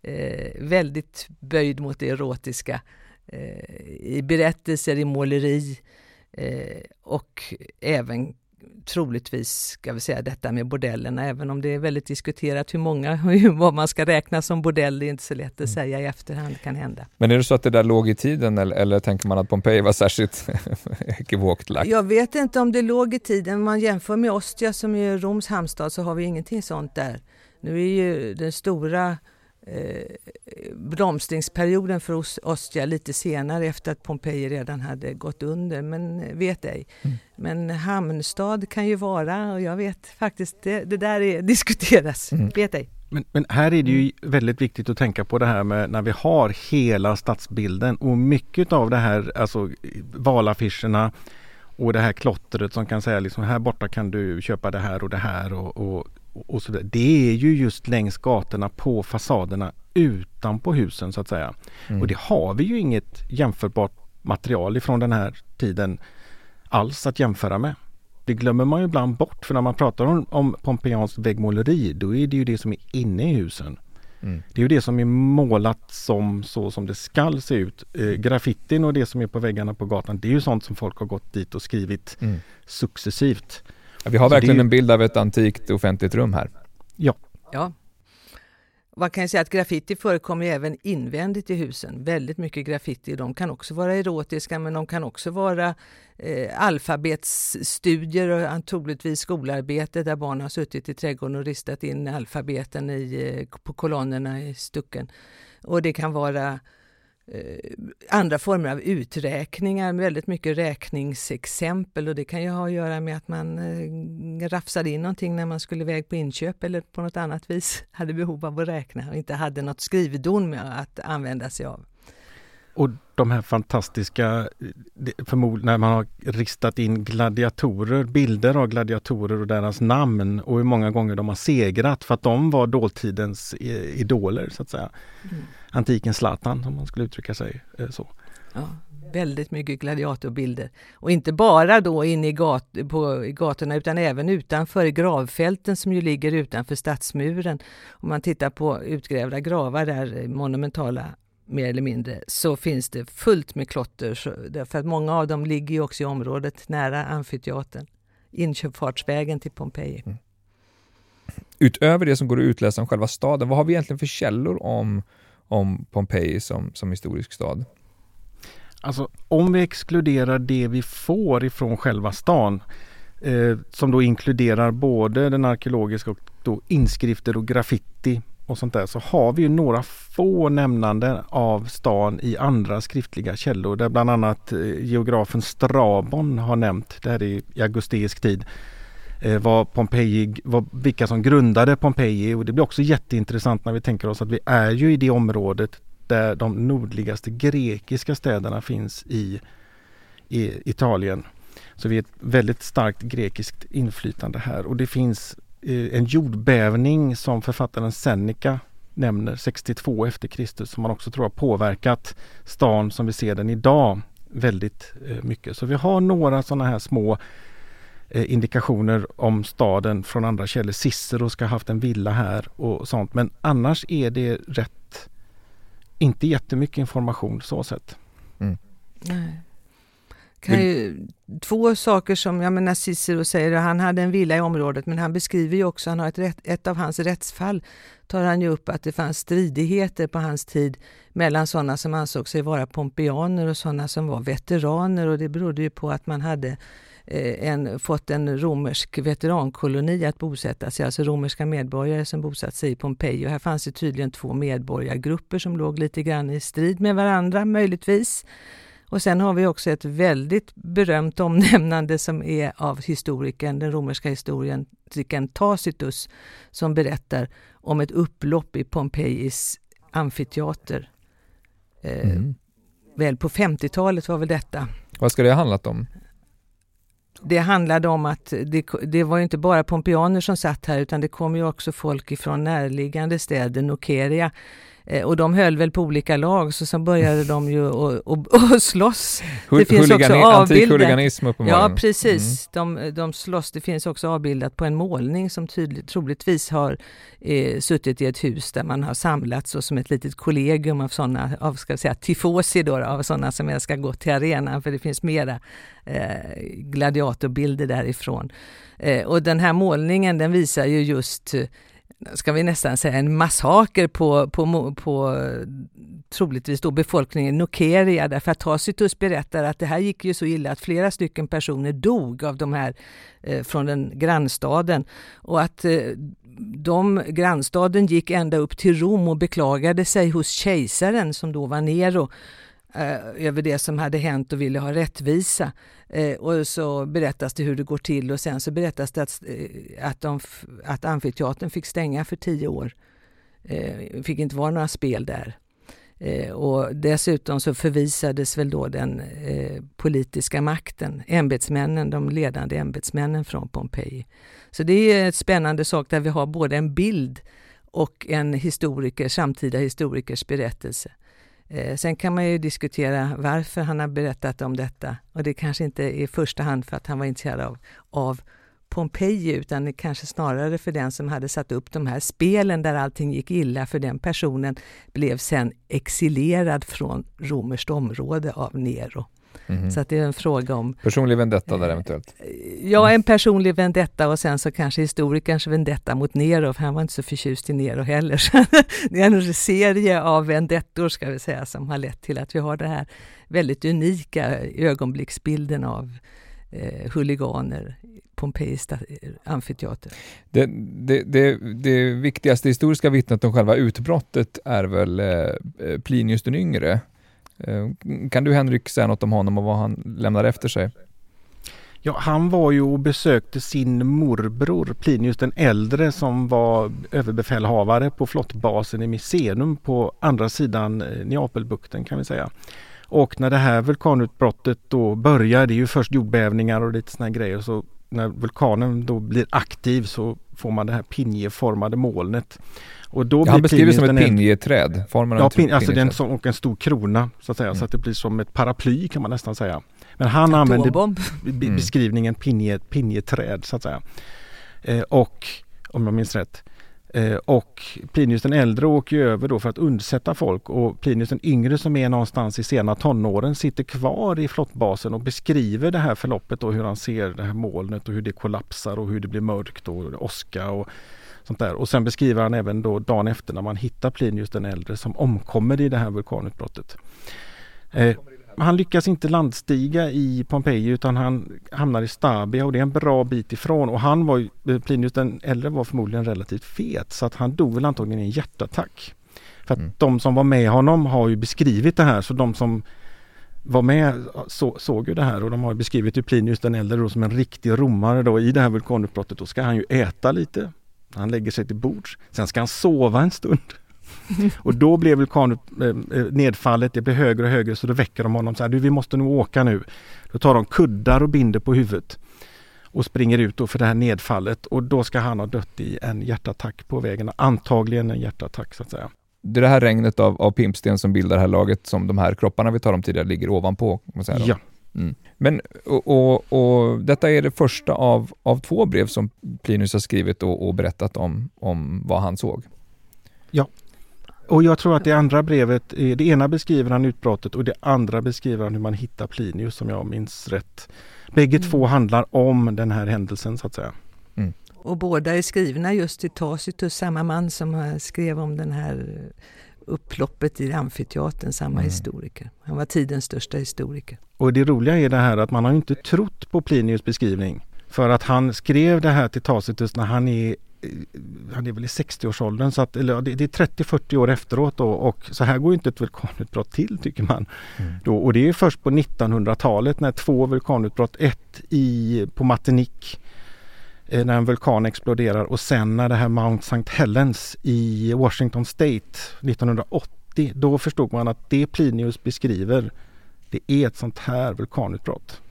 eh, väldigt böjd mot det erotiska eh, i berättelser, i måleri eh, och även troligtvis, ska vi säga, detta med bordellerna, även om det är väldigt diskuterat hur många, vad man ska räkna som bordell, det är inte så lätt att mm. säga i efterhand, kan hända. Men är det så att det där låg i tiden eller, eller tänker man att Pompeji var särskilt ekivokt lagt? Jag vet inte om det låg i tiden, om man jämför med Ostia som är Roms hamnstad så har vi ingenting sånt där. Nu är ju den stora eh, blomstringsperioden för Ostia lite senare efter att Pompeji redan hade gått under, men eh, vet ej. Mm. Men hamnstad kan ju vara, och jag vet faktiskt, det, det där är, diskuteras, mm. vet ej. Men, men, här är det ju väldigt viktigt att tänka på det här med när vi har hela stadsbilden och mycket av det här, alltså valaffischerna och det här klottret som kan säga liksom här borta kan du köpa det här och det här och, och och så vidare. Det är ju just längs gatorna på fasaderna utanpå husen så att säga. Mm. Och det har vi ju inget jämförbart material ifrån den här tiden alls att jämföra med. Det glömmer man ju ibland bort för när man pratar om, om Pompeianskt väggmåleri då är det ju det som är inne i husen. Mm. Det är ju det som är målat som så som det skall se ut. Eh, graffitin och det som är på väggarna på gatan det är ju sånt som folk har gått dit och skrivit mm. successivt. Ja, vi har verkligen ju... en bild av ett antikt offentligt rum här. Ja. ja. Man kan säga att graffiti förekommer även invändigt i husen. Väldigt mycket graffiti. De kan också vara erotiska men de kan också vara eh, alfabetsstudier och troligtvis skolarbete där barn har suttit i trädgården och ristat in alfabeten i, eh, på kolonnerna i stucken. Och det kan vara Eh, Eh, andra former av uträkningar, väldigt mycket räkningsexempel och det kan ju ha att göra med att man eh, rafsade in någonting när man skulle iväg på inköp eller på något annat vis hade behov av att räkna och inte hade något skrivdon med att använda sig av. Och de här fantastiska, förmodligen när man har ristat in gladiatorer, bilder av gladiatorer och deras namn och hur många gånger de har segrat för att de var dåtidens idoler så att säga. Mm. Antikens Zlatan om man skulle uttrycka sig eh, så. Ja, väldigt mycket gladiatorbilder. Och inte bara då inne i, gat, på, i gatorna utan även utanför gravfälten som ju ligger utanför stadsmuren. Om man tittar på utgrävda gravar där, monumentala mer eller mindre, så finns det fullt med klotter. Så, därför att många av dem ligger ju också i området nära amfiteatern. Inköpsfartsvägen till Pompeji. Mm. Utöver det som går att utläsa om själva staden, vad har vi egentligen för källor om, om Pompeji som, som historisk stad? Alltså om vi exkluderar det vi får ifrån själva stan eh, som då inkluderar både den arkeologiska och då inskrifter och graffiti och sånt där så har vi ju några få nämnanden av stan i andra skriftliga källor där bland annat eh, geografen Strabon har nämnt, det här är i augusteisk tid, eh, var Pompeji, var, vilka som grundade Pompeji och det blir också jätteintressant när vi tänker oss att vi är ju i det området där de nordligaste grekiska städerna finns i, i Italien. Så vi är ett väldigt starkt grekiskt inflytande här och det finns en jordbävning som författaren Seneca nämner 62 efter Kristus som man också tror har påverkat stan som vi ser den idag väldigt eh, mycket. Så vi har några sådana här små eh, indikationer om staden från andra källor. Cicero ska ha haft en villa här och sånt. Men annars är det rätt inte jättemycket information så sett. Mm. Nej kan ju, två saker som, jag menar Cicero säger, han hade en villa i området men han beskriver ju också, han har ett, rätt, ett av hans rättsfall tar han ju upp att det fanns stridigheter på hans tid mellan sådana som ansåg sig vara pompeaner och sådana som var veteraner och det berodde ju på att man hade eh, en, fått en romersk veterankoloni att bosätta sig, alltså romerska medborgare som bosatt sig i Pompeji. Och här fanns det tydligen två medborgargrupper som låg lite grann i strid med varandra möjligtvis. Och sen har vi också ett väldigt berömt omnämnande som är av historikern, den romerska historikern Tacitus, som berättar om ett upplopp i Pompejis amfiteater. Eh, mm. väl på 50-talet var väl detta. Vad ska det ha handlat om? Det handlade om att det, det var inte bara pompeaner som satt här utan det kom ju också folk ifrån närliggande städer, Nokeria, och de höll väl på olika lag så sen började de ju att slåss. Det finns också avbildat. Ja precis, mm. de, de slåss. Det finns också avbildat på en målning som tydligt, troligtvis har eh, suttit i ett hus där man har samlats och som ett litet kollegium av sådana, av ska säga tifosi då, av sådana som ska gå till arenan för det finns mera eh, gladiatorbilder därifrån. Eh, och den här målningen den visar ju just ska vi nästan säga, en massaker på, på, på troligtvis då befolkningen Nokeria därför att Tacitus berättar att det här gick ju så illa att flera stycken personer dog av de här eh, från den grannstaden. Och att eh, de, grannstaden gick ända upp till Rom och beklagade sig hos kejsaren som då var Nero eh, över det som hade hänt och ville ha rättvisa. Eh, och så berättas det hur det går till och sen så berättas det att, eh, att, de, att amfiteatern fick stänga för tio år. Eh, fick inte vara några spel där. Eh, och dessutom så förvisades väl då den eh, politiska makten, ämbetsmännen, de ledande ämbetsmännen från Pompeji. Så det är ett spännande sak där vi har både en bild och en historiker, samtida historikers berättelse. Eh, sen kan man ju diskutera varför han har berättat om detta och det kanske inte är i första hand för att han var intresserad av, av Pompeji utan det kanske snarare för den som hade satt upp de här spelen där allting gick illa för den personen blev sen exilerad från romerskt område av Nero. Mm. Så att det är en fråga om... Personlig vendetta där eventuellt? Ja, en personlig vendetta och sen så kanske historikerns vendetta mot Nero, för han var inte så förtjust i Nero heller. det är en serie av vendettor ska vi säga som har lett till att vi har det här väldigt unika ögonblicksbilden av eh, huliganer Pompejis amfiteater. Det, det, det, det, viktigaste historiska vittnet om själva utbrottet är väl eh, Plinius den yngre Eh, Eh, kan du Henrik säga något om honom och vad han lämnar efter sig? Ja, han var ju och besökte sin morbror Plinius den äldre som var överbefälhavare på flottbasen i Misenum på andra sidan eh, Neapelbukten kan vi säga. Och när det här vulkanutbrottet då börjar, det är ju först jordbävningar och lite sådana grejer, så när vulkanen då blir aktiv så får man det här pinjeformade molnet. Och då ja, han beskriver det som ett pinjeträd. Formen ja, pin, alltså den som, och en stor krona så att säga. Mm. Så att det blir som ett paraply kan man nästan säga. Men han använder mm. beskrivningen pinje, pinjeträd så att säga. Eh, och om jag minns rätt. Eh, och Plinius den äldre åker över då för att undsätta folk och Plinius den yngre som är någonstans i sena tonåren sitter kvar i flottbasen och beskriver det här förloppet och hur han ser det här molnet och hur det kollapsar och hur det blir mörkt och åska och Sånt där. Och sen beskriver han även då dagen efter när man hittar Plinius den äldre som omkommer i det här vulkanutbrottet. Eh, han lyckas inte landstiga i Pompeji utan han hamnar i Stabia och det är en bra bit ifrån och han var Plinius den äldre var förmodligen relativt fet så att han dog väl antagligen i en hjärtattack. För att mm. de som var med honom har ju beskrivit det här så de som var med så, såg ju det här och de har beskrivit Plinius den äldre då som en riktig romare då i det här vulkanutbrottet. Då ska han ju äta lite han lägger sig till bords. Sen ska han sova en stund. och då blev vulkannedfallet, eh, det blev högre och högre så då väcker de honom så här, du vi måste nog åka nu. Då tar de kuddar och binder på huvudet och springer ut då för det här nedfallet och då ska han ha dött i en hjärtattack på vägen. Antagligen en hjärtattack så att säga. Det är det här regnet av, av pimpsten som bildar det här laget som de här kropparna vi talade om tidigare ligger ovanpå? Man säga ja. Mm. Men, och, och, och, detta är det första av, av två brev som Plinus har skrivit och, och berättat om, om vad han såg. Ja, och jag tror att det andra brevet, det ena beskriver han utbrottet och det andra beskriver han hur man hittar Plinius om jag minns rätt. Bägge mm. två handlar om den här händelsen så att säga. Mm. Och båda är skrivna just till Tacitus, samma man som skrev om den här upploppet i amfiteatern, samma mm. historiker. Han var tidens största historiker. Och det roliga är det här att man har inte trott på Plinius beskrivning. För att han skrev det här till Tacitus när han är eh, han är väl i 60-årsåldern, så att, eller, det är 30-40 år efteråt då, och så här går inte ett vulkanutbrott till tycker man. Mm. Då, och det är först på 1900-talet när två vulkanutbrott, ett i, på Martinique Eh, när en vulkan exploderar och sen när det här Mount St. Helens i Washington State 1980 då förstod man att det Plinius beskriver det är ett sånt här vulkanutbrott.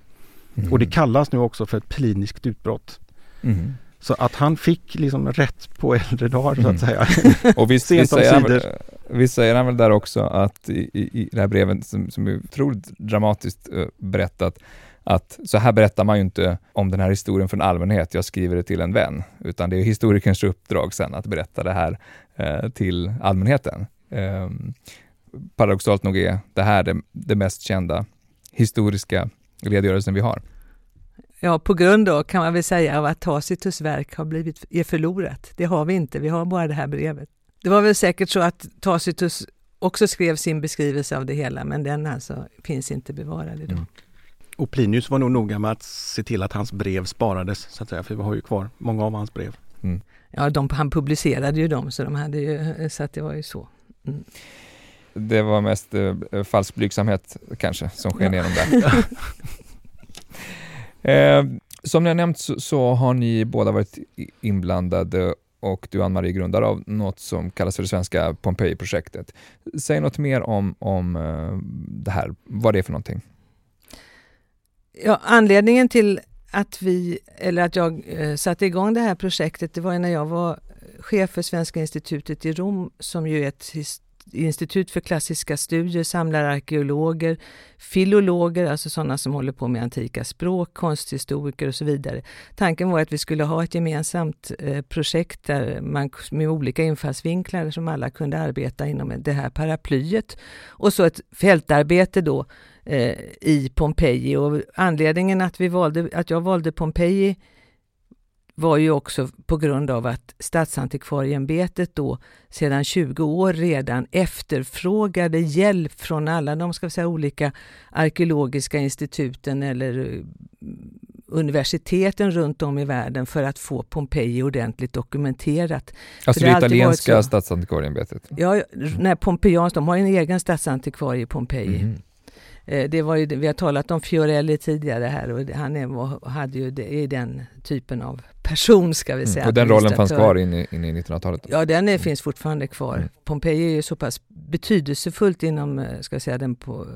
Mm. Och det kallas nu också för ett pliniskt utbrott. Mm. Så att han fick liksom rätt på äldre dagar så att mm. säga. Och visst, vissa, är, Vi säger han väl där också att i, i, i det här brevet som, som är otroligt dramatiskt uh, berättat, att så här berättar man ju inte om den här historien för en allmänhet, jag skriver det till en vän, utan det är historikerns uppdrag sen att berätta det här uh, till allmänheten. Um, paradoxalt nog är det här det, det mest kända historiska redogörelsen vi har. Ja, på grund av, kan man väl säga, av att Tacitus verk har blivit är förlorat. Det har vi inte, vi har bara det här brevet. Det var väl säkert så att Tacitus också skrev sin beskrivelse av det hela, men den alltså finns inte bevarad idag. Mm. Och Plinius var nog noga med att se till att hans brev sparades, så att säga, för vi har ju kvar många av hans brev. Mm. Ja, de, han publicerade ju dem, så, de hade ju, så att det var ju så. Mm. Det var mest eh, falsk blygsamhet kanske som sken ja. igenom där. eh, som ni har nämnt så, så, har ni båda varit inblandade och du Ann-Marie grundar av något som kallas för det svenska Pompeji-projektet. Säg något mer om, om eh, det här, vad det är för någonting. Ja, anledningen till att vi, eller att jag eh, satte igång det här projektet, det var när jag var chef för Svenska institutet i Rom, som ju är ett institut för klassiska studier samlar arkeologer, filologer, alltså sådana som håller på med antika språk, konsthistoriker och så vidare. Tanken var att vi skulle ha ett gemensamt eh, projekt där man med olika infallsvinklar som alla kunde arbeta inom det här paraplyet. Och så ett fältarbete då eh, i Pompeji. Och anledningen att, vi valde, att jag valde Pompeji var ju också på grund av att Statsantikvarieämbetet då sedan 20 år redan efterfrågade hjälp från alla de ska säga, olika arkeologiska instituten eller eh, universiteten runt om i världen för att få Pompeji ordentligt dokumenterat. Alltså det, det italienska statsantikvarieämbetet? Ja, nej, Pompejans, de har en egen statsantikvarie i Pompeji. Mm. Eh, det var ju, vi har talat om Fiorelli tidigare här och han är, hade ju det, är den typen av person ska vi mm, säga. Mm, och den rollen fanns kvar in i, in i 1900-talet? Ja, den är, mm. finns fortfarande kvar. Mm. Pompeji är ju så pass betydelsefullt inom eh, ska säga, den på,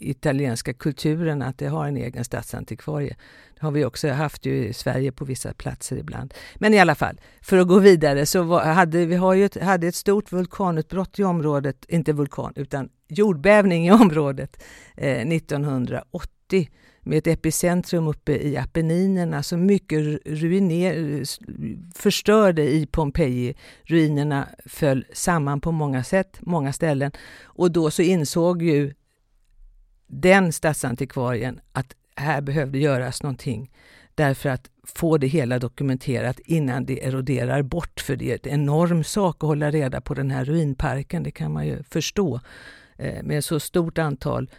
italienska kulturen att det har en egen statsantikvarie. Det har vi också haft ju i Sverige på vissa platser ibland. Men i alla fall, för att gå vidare så var, hade vi har ju ett, hade ett stort vulkanutbrott i området, inte vulkan utan jordbävning i området eh, 1980 med ett epicentrum uppe i Apenninerna som mycket ruiner, förstörde i Pompeji. Ruinerna föll samman på många sätt, många ställen. Och då så insåg ju den statsantikvarien att här behövde göras någonting därför att få det hela dokumenterat innan det eroderar bort. För det är en enorm sak att hålla reda på den här ruinparken, det kan man ju förstå. Eh, med så stort antal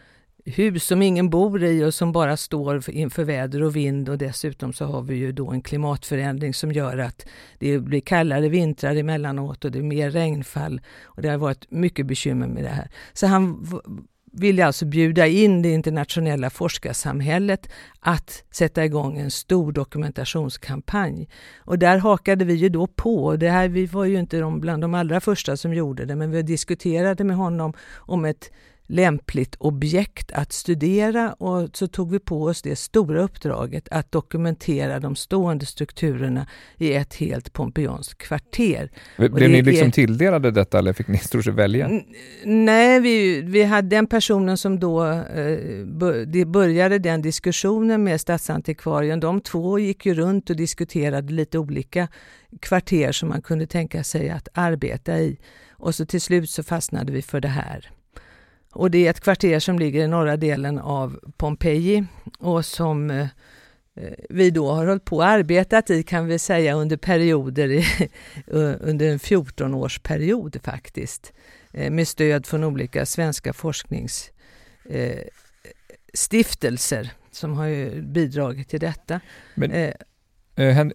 hus som ingen bor i och som bara står inför väder och vind och dessutom så har vi ju då en klimatförändring som gör att det blir kallare vintrar emellanåt och det är mer regnfall och det har varit mycket bekymmer med det här. Så han ville alltså bjuda in det internationella forskarsamhället att sätta igång en stor dokumentationskampanj. Och där hakade vi ju då på. Det här, vi var ju inte de, bland de allra första som gjorde det, men vi diskuterade med honom om ett lämpligt objekt att studera och så tog vi på oss det stora uppdraget att dokumentera de stående strukturerna i ett helt pompeianskt kvarter. Blev ni liksom är... tilldelade detta eller fick ni stort sett välja? Nej, vi, vi hade den personen som då eh, började den diskussionen med statsantikvarien. De två gick ju runt och diskuterade lite olika kvarter som man kunde tänka sig att arbeta i. Och så till slut så fastnade vi för det här. Och det är ett kvarter som ligger i norra delen av Pompeji och som eh, vi då har hållit på och arbetat i kan vi säga under perioder, under en 14-årsperiod faktiskt. Eh, med stöd från olika svenska forskningsstiftelser eh, som har bidragit till detta. Men, eh,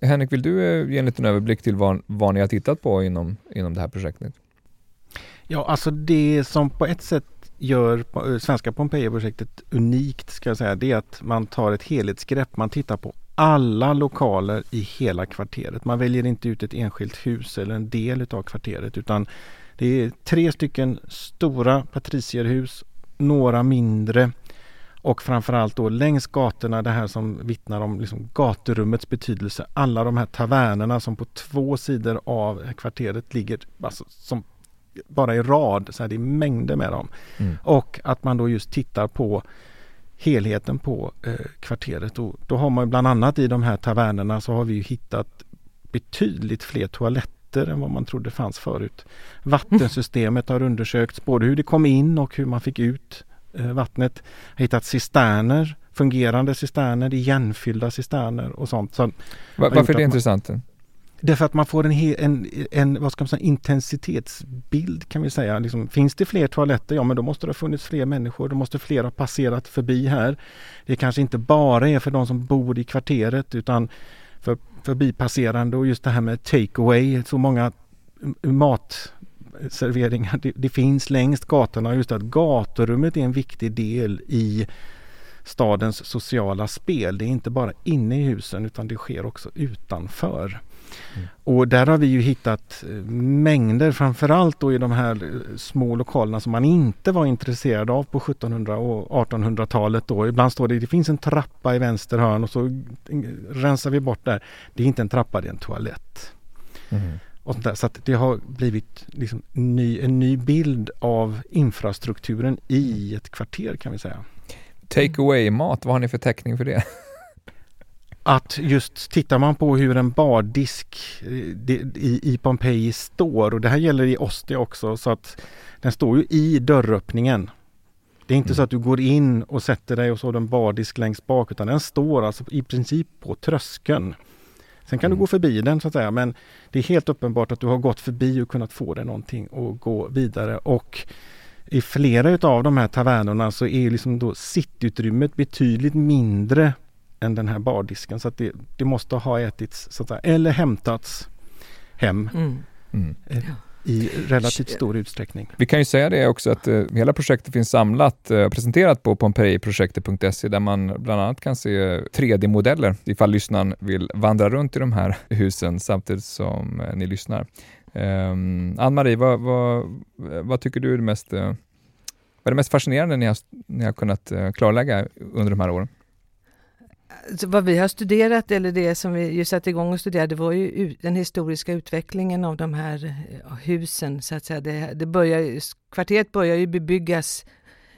Henrik, vill du ge en liten överblick till vad, vad ni har tittat på inom, inom det här projektet? Ja, alltså det som på ett sätt gör eh, svenska Pompeji-projektet unikt ska jag säga, det är att man tar ett helhetsgrepp. Man tittar på alla lokaler i hela kvarteret. Man väljer inte ut ett enskilt hus eller en del utav kvarteret utan det är tre stycken stora patricierhus, några mindre och framförallt då längs gatorna det här som vittnar om liksom gaturummets betydelse. Alla de här tavernerna som på två sidor av kvarteret ligger alltså som bara i rad, så här, det är mängder med dem. Mm. Och att man då just tittar på helheten på eh, kvarteret. Och då har man bland annat i de här tavernerna så har vi hittat betydligt fler toaletter än vad man trodde fanns förut. Vattensystemet har undersökts, både hur det kom in och hur man fick ut eh, vattnet. Hittat cisterner, fungerande cisterner, igenfyllda cisterner och sånt. Så Va- gjort varför är det man- intressant? Därför att man får en, en, en vad ska man säga, intensitetsbild kan vi säga. Liksom, finns det fler toaletter? Ja men då måste det ha funnits fler människor. Då måste fler ha passerat förbi här. Det kanske inte bara är för de som bor i kvarteret utan för förbipasserande och just det här med take away. Så många matserveringar det, det finns längs gatorna. Just att gaturummet är en viktig del i stadens sociala spel. Det är inte bara inne i husen utan det sker också utanför. Mm. Och där har vi ju hittat eh, mängder, framförallt då i de här eh, små lokalerna som man inte var intresserad av på 1700 och 1800-talet då. Ibland står det, det finns en trappa i vänster hörn och så eh, rensar vi bort där. Det är inte en trappa, det är en toalett. Mm. Och sånt där. Så att det har blivit liksom ny, en ny bild av infrastrukturen i ett kvarter kan vi säga. Take away-mat, vad har ni för täckning för det? att just tittar man på hur en bardisk eh, i Pompeji står och det här gäller i Ostia också så att den står ju i dörröppningen. Det är inte Mm. så att du går in och sätter dig och så har du en bardisk längst bak utan den står alltså i princip på tröskeln. Sen kan Mm. du gå förbi den så att säga men det är helt uppenbart att du har gått förbi och kunnat få dig någonting och gå vidare och i flera utav de här tavernorna så är liksom då sittutrymmet betydligt mindre än den här bardisken så att det, det måste ha ätits så att säga, eller hämtats hem Mm. Mm. i relativt stor utsträckning. Vi kan ju säga det också att eh, hela projektet finns samlat och presenterat på pompeiprojektet.se där man bland annat kan se 3D-modeller ifall lyssnaren vill vandra runt i de här husen samtidigt som eh, ni lyssnar. Um, Ann-Marie, vad, vad, vad tycker du är det mest, eh, vad är det mest fascinerande ni har, ni har kunnat eh, klarlägga under de här åren? Vad vi har studerat, eller det som vi ju satte igång och studerade, var ju den historiska utvecklingen av de här eh, husen. Så att säga. Det, det börjar, kvarteret börjar ju bebyggas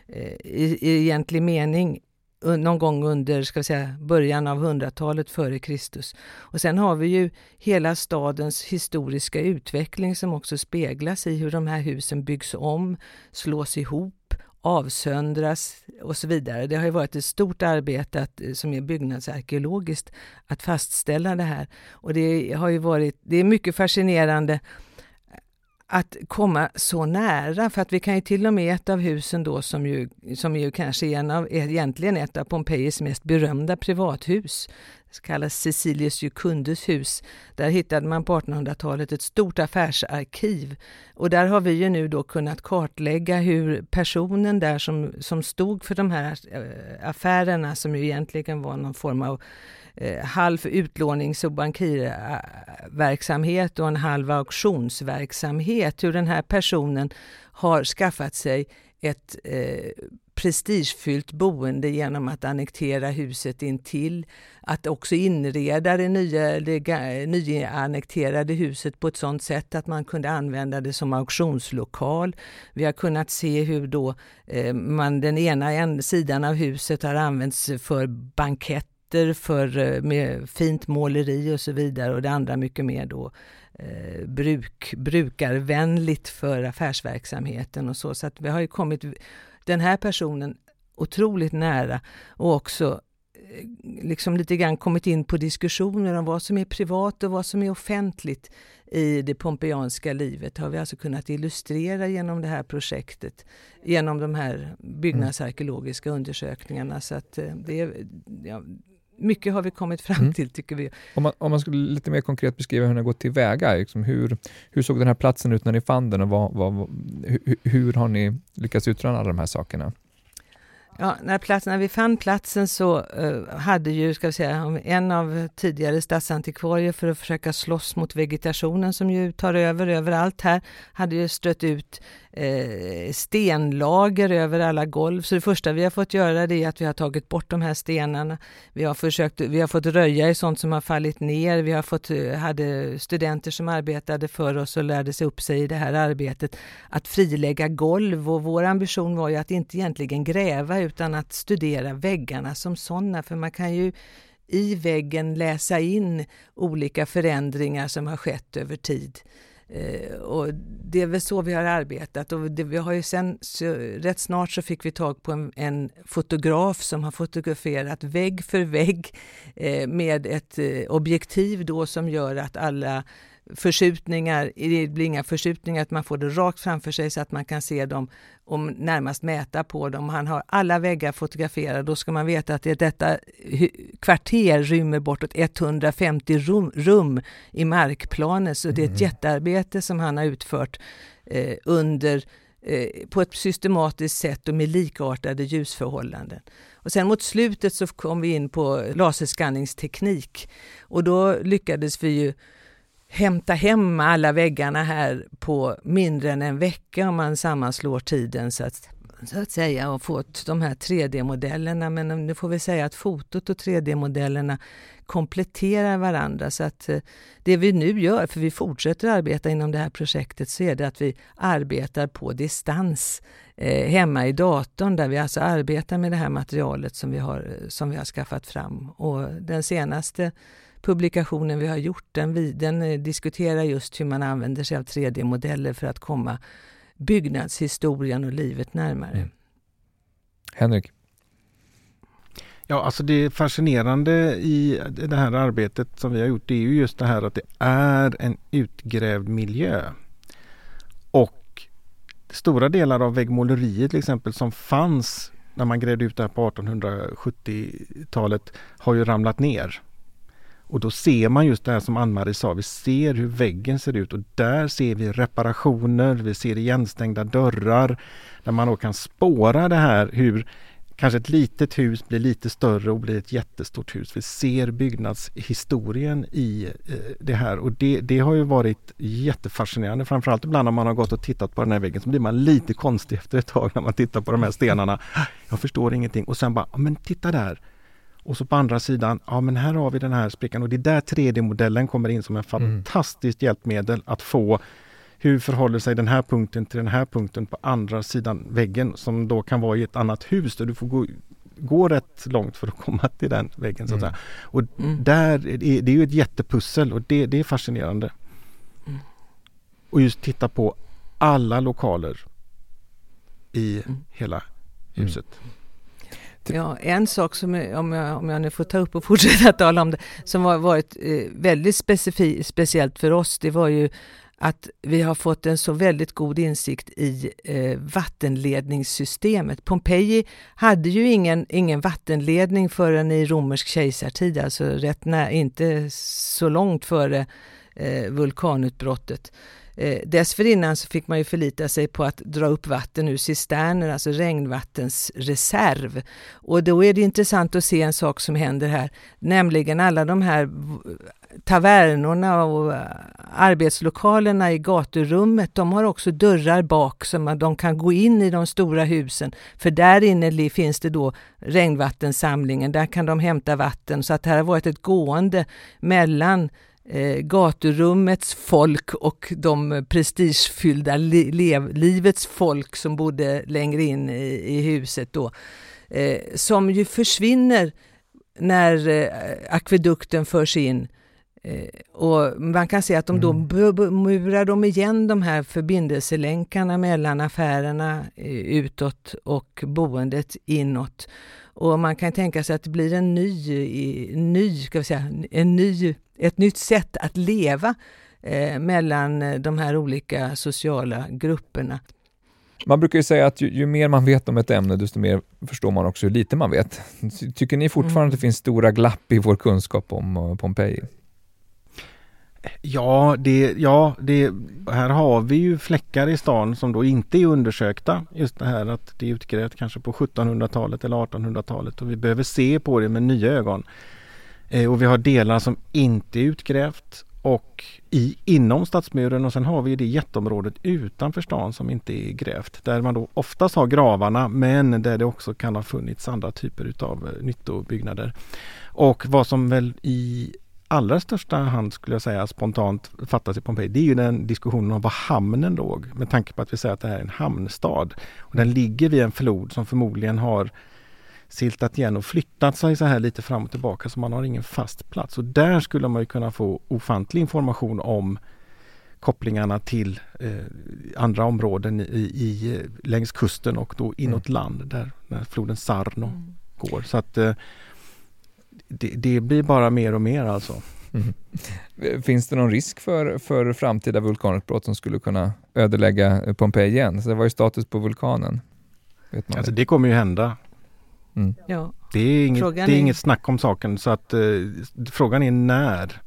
eh, i, i egentlig mening någon gång under ska vi säga, början av hundratalet före Kristus. Och sen har vi ju hela stadens historiska utveckling som också speglas i hur de här husen byggs om, slås ihop, avsöndras och så vidare. Det har ju varit ett stort arbete att, eh, som är byggnadsarkeologiskt att fastställa det här. Och det har ju varit, det är mycket fascinerande att komma så nära, för att vi kan ju till och med ett av husen då som ju, som ju kanske är en av, egentligen ett av Pompejis mest berömda privathus, det kallas Cecilius Jucundus hus. Där hittade man på 1800-talet ett stort affärsarkiv och där har vi ju nu då kunnat kartlägga hur personen där som, som stod för de här eh, affärerna som ju egentligen var någon form av eh, halv utlånings och bankirverksamhet och en halv auktionsverksamhet. Hur den här personen har skaffat sig ett eh, prestigefyllt boende genom att annektera huset intill, att också inreda det nya, det nyannekterade huset på ett sådant sätt att man kunde använda det som auktionslokal. Vi har kunnat se hur då eh, man den ena sidan av huset har använts för banketter, för, eh, med fint måleri och så vidare och det andra mycket mer då eh, bruk, brukarvänligt för affärsverksamheten och så. Så att vi har ju kommit den här personen otroligt nära och också eh, liksom lite grann kommit in på diskussioner om vad som är privat och vad som är offentligt i det pompeianska livet har vi alltså kunnat illustrera genom det här projektet, genom de här byggnadsarkeologiska undersökningarna. Så att eh, det ja, mycket har vi kommit fram Mm. till tycker vi. Om man, om man skulle lite mer konkret beskriva hur ni har gått tillväga, liksom hur, hur såg den här platsen ut när ni fann den och vad, vad, hur, hur har ni lyckats utröna alla de här sakerna? Ja, när, plats, när vi fann platsen så uh, hade ju, ska vi säga, en av tidigare statsantikvarier för att försöka slåss mot vegetationen som ju tar över överallt här, hade ju strött ut eh, stenlager över alla golv. Så det första vi har fått göra det är att vi har tagit bort de här stenarna. Vi har, försökt, vi har fått röja i sånt som har fallit ner. Vi har fått, eh, hade studenter som arbetade för oss och lärde sig upp sig i det här arbetet att frilägga golv och vår ambition var ju att inte egentligen gräva utan att studera väggarna som sådana. För man kan ju i väggen läsa in olika förändringar som har skett över tid. Eh, och det är väl så vi har arbetat. Och det, vi har ju sen, så, rätt snart så fick vi tag på en, en fotograf som har fotograferat vägg för vägg eh, med ett eh, objektiv då som gör att alla förskjutningar, det blir inga förskjutningar, att man får det rakt framför sig så att man kan se dem och närmast mäta på dem. Han har alla väggar fotograferade. Då ska man veta att detta kvarter rymmer bortåt 150 rum, rum i markplanen. Så det är ett mm. jättearbete som han har utfört eh, under eh, på ett systematiskt sätt och med likartade ljusförhållanden. Och sen mot slutet så kom vi in på laserskanningsteknik och då lyckades vi ju hämta hem alla väggarna här på mindre än en vecka om man sammanslår tiden så att, så att säga och fått de här 3D-modellerna. Men eh, nu får vi säga att fotot och 3D-modellerna kompletterar varandra så att eh, det vi nu gör, för vi fortsätter arbeta inom det här projektet, så är det att vi arbetar på distans eh, hemma i datorn där vi alltså arbetar med det här materialet som vi har, eh, som vi har skaffat fram. Och den senaste publikationen vi har gjort, den, den eh, diskuterar just hur man använder sig av 3D-modeller för att komma byggnadshistorien och livet närmare. Mm. Henrik? Ja, alltså det fascinerande i det här arbetet som vi har gjort, det är ju just det här att det är en utgrävd miljö. Och stora delar av väggmåleriet till exempel som fanns när man grävde ut det här på 1870-talet har ju ramlat ner. Och då ser man just det här som Ann-Marie sa, vi ser hur väggen ser ut och där ser vi reparationer, vi ser igenstängda dörrar där man då kan spåra det här hur kanske ett litet hus blir lite större och blir ett jättestort hus. Vi ser byggnadshistorien i eh, det här och det, det har ju varit jättefascinerande. Framförallt ibland när man har gått och tittat på den här väggen så blir man lite konstig efter ett tag när man tittar på de här stenarna. Jag förstår ingenting och sen bara, men titta där! Och så på andra sidan, ja men här har vi den här sprickan och det är där 3D-modellen kommer in som en mm. fantastiskt mm. hjälpmedel att få hur förhåller sig den här punkten till den här punkten på andra sidan väggen som då kan vara i ett annat hus där du får gå, gå rätt långt för att komma till den väggen. Så att mm. säga. Och mm. där, det är ju ett jättepussel och det, det är fascinerande. Mm. Och just titta på alla lokaler i mm. hela huset. Typ. Ja, en sak som, om jag, om jag nu får ta upp och fortsätta tala om det, som har varit eh, väldigt specifi, speciellt för oss, det var ju att vi har fått en så väldigt god insikt i eh, vattenledningssystemet. Pompeji hade ju ingen, ingen vattenledning förrän i romersk kejsartid, alltså rätt nä, inte så långt före eh, vulkanutbrottet. Eh, dessförinnan så fick man ju förlita sig på att dra upp vatten ur cisterner, alltså regnvattensreserv. Och då är det intressant att se en sak som händer här, nämligen alla de här tavernorna och eh, arbetslokalerna i gaturummet, de har också dörrar bak så att de kan gå in i de stora husen. För där inne finns det då regnvattensamlingen, där kan de hämta vatten. Så att det här har varit ett gående mellan eh, gaturummets folk och de prestigefyllda li livets folk som bodde längre in i, i huset då. Eh, som ju försvinner när eh, akvedukten förs in. Eh, och man kan se att de då mm. murar de igen de här förbindelselänkarna mellan affärerna eh, utåt och boendet inåt. Och man kan tänka sig att det blir en ny, ny, ska vi säga, en ny ett nytt sätt att leva eh, mellan eh, de här olika sociala grupperna. Man brukar ju säga att ju, ju, mer man vet om ett ämne, desto mer förstår man också hur lite man vet. Tycker ni fortfarande mm. att det finns stora glapp i vår kunskap om uh, Pompeji? Ja, det, ja det, här har vi ju fläckar i stan som då inte är undersökta. Just det här att det är utgrävt kanske på 1700-talet eller 1800-talet och vi behöver se på det med nya ögon. Eh, och vi har delar som inte är utgrävt och i, inom stadsmuren och sen har vi det jätteområdet utanför stan som inte är grävt. Där man då oftast har gravarna men där det också kan ha funnits andra typer utav eh, nyttobyggnader. Och vad som väl i allra största hand skulle jag säga spontant fattas i Pompeji, det är ju den diskussionen om var hamnen låg. Med tanke på att vi säger att det här är en hamnstad. Och den ligger vid en flod som förmodligen har siltat igen och flyttat sig så här lite fram och tillbaka så man har ingen fast plats. Och där skulle man ju kunna få ofantlig information om kopplingarna till eh, andra områden i, i, längs kusten och då inåt mm. land där, där floden Sarno mm. går. Så att eh, det, det, blir bara mer och mer alltså. Mm. Finns det någon risk för, för framtida vulkanutbrott som skulle kunna ödelägga Pompeji igen? Så det var ju status på vulkanen. Vet man alltså det kommer ju hända. Mm. Ja. Det är, inget, det är, är inget snack om saken så att eh, frågan är när.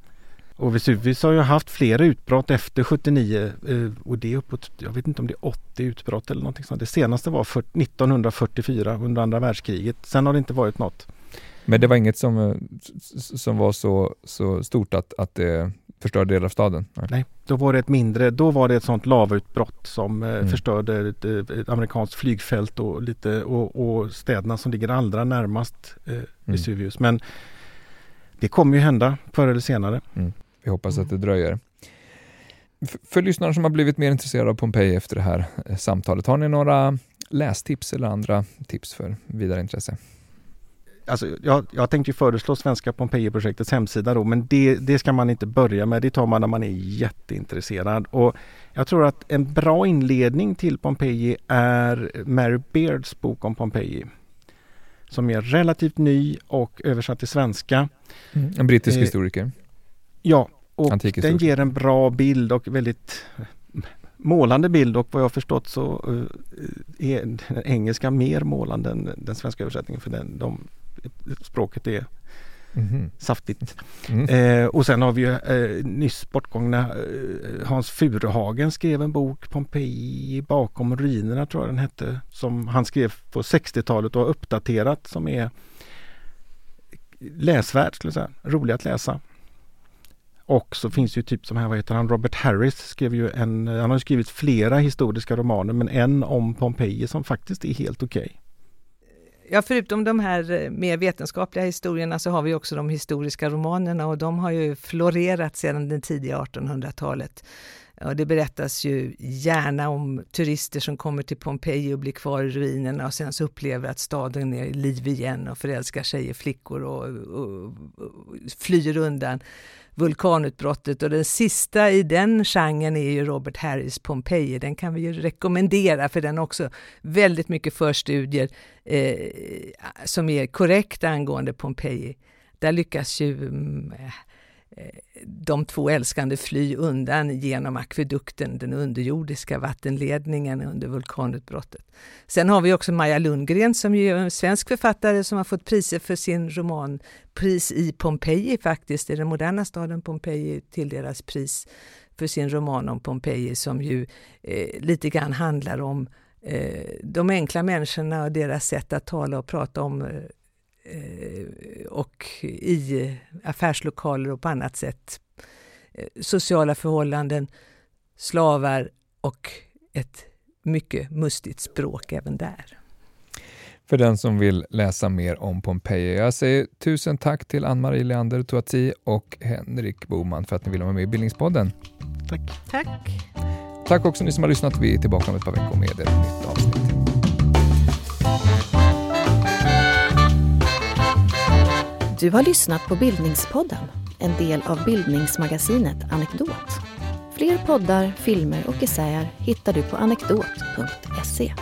Och Vesuvius har ju haft flera utbrott efter 79 eh, och det är uppåt, jag vet inte om det är 80 utbrott eller någonting sånt. Det senaste var för, 1944 under andra världskriget. Sen har det inte varit något. Men det var inget som, eh, som var så, så stort att, att det förstörde delar av staden? Nej. Nej. då var det ett mindre, då var det ett sånt lavautbrott som eh, mm. förstörde ett, ett, amerikanskt flygfält och, lite, och, och städerna som ligger allra närmast eh, mm. Vesuvius. Men det kommer ju hända förr eller senare. Mm. Vi hoppas att det dröjer. För, för lyssnare som har blivit mer intresserade av Pompeji efter det här eh, samtalet, har ni några lästips eller andra tips för vidare intresse? Alltså, jag, jag tänkte föreslå Svenska Pompeji-projektets hemsida då, men det, det ska man inte börja med. Det tar man när man är jätteintresserad. Och jag tror att en bra inledning till Pompeji är Mary Beards bok om Pompeji. Som är relativt ny och översatt till svenska. Mm, en brittisk eh, historiker. Ja, och den ger en bra bild och väldigt målande bild och vad jag förstått så uh, är den engelska mer målande än den svenska översättningen för den, de språket är mm. saftigt. Mm. Eh, och sen har vi ju eh, nyss bortgångna eh, Hans Furuhagen skrev en bok Pompeji bakom ruinerna tror jag den hette. Som han skrev på 60-talet och har uppdaterat som är läsvärd skulle jag säga, rolig att läsa. Och så finns ju typ som här, vad heter han, Robert Harris skrev ju en, han har skrivit flera historiska romaner men en om Pompeji som faktiskt är helt okej. Okay. Ja, förutom de här eh, mer vetenskapliga historierna så har vi också de historiska romanerna och de har ju florerat sedan det tidiga 1800-talet. Och det berättas ju gärna om turister som kommer till Pompeji och blir kvar i ruinerna och sen så upplever att staden är i liv igen och förälskar sig i flickor och, och, och flyr undan vulkanutbrottet och den sista i den genren är ju Robert Harris Pompeji. Den kan vi ju rekommendera för den har också väldigt mycket förstudier eh, som är korrekta angående Pompeji. Där lyckas ju mm, de två älskande fly undan genom akvedukten, den underjordiska vattenledningen under vulkanutbrottet. Sen har vi också Maja Lundgren som är en svensk författare som har fått priser för sin roman Pris i Pompeji faktiskt, i den moderna staden Pompeji tilldelas pris för sin roman om Pompeji som ju eh, lite grann handlar om eh, de enkla människorna och deras sätt att tala och prata om Eh, och i affärslokaler och på annat sätt. Eh, sociala förhållanden, slavar och ett mycket mustigt språk även där. För den som vill läsa mer om Pompeji. Jag säger tusen tack till Ann-Marie Leander Toati och Henrik Boman för att ni ville vara med i Bildningspodden. Tack. Tack. Tack också ni som har lyssnat. Vi är tillbaka om ett par veckor med ett nytt avsnitt. Du har lyssnat på Bildningspodden, en del av bildningsmagasinet Anekdot. Fler poddar, filmer och essäer hittar du på anekdot.se.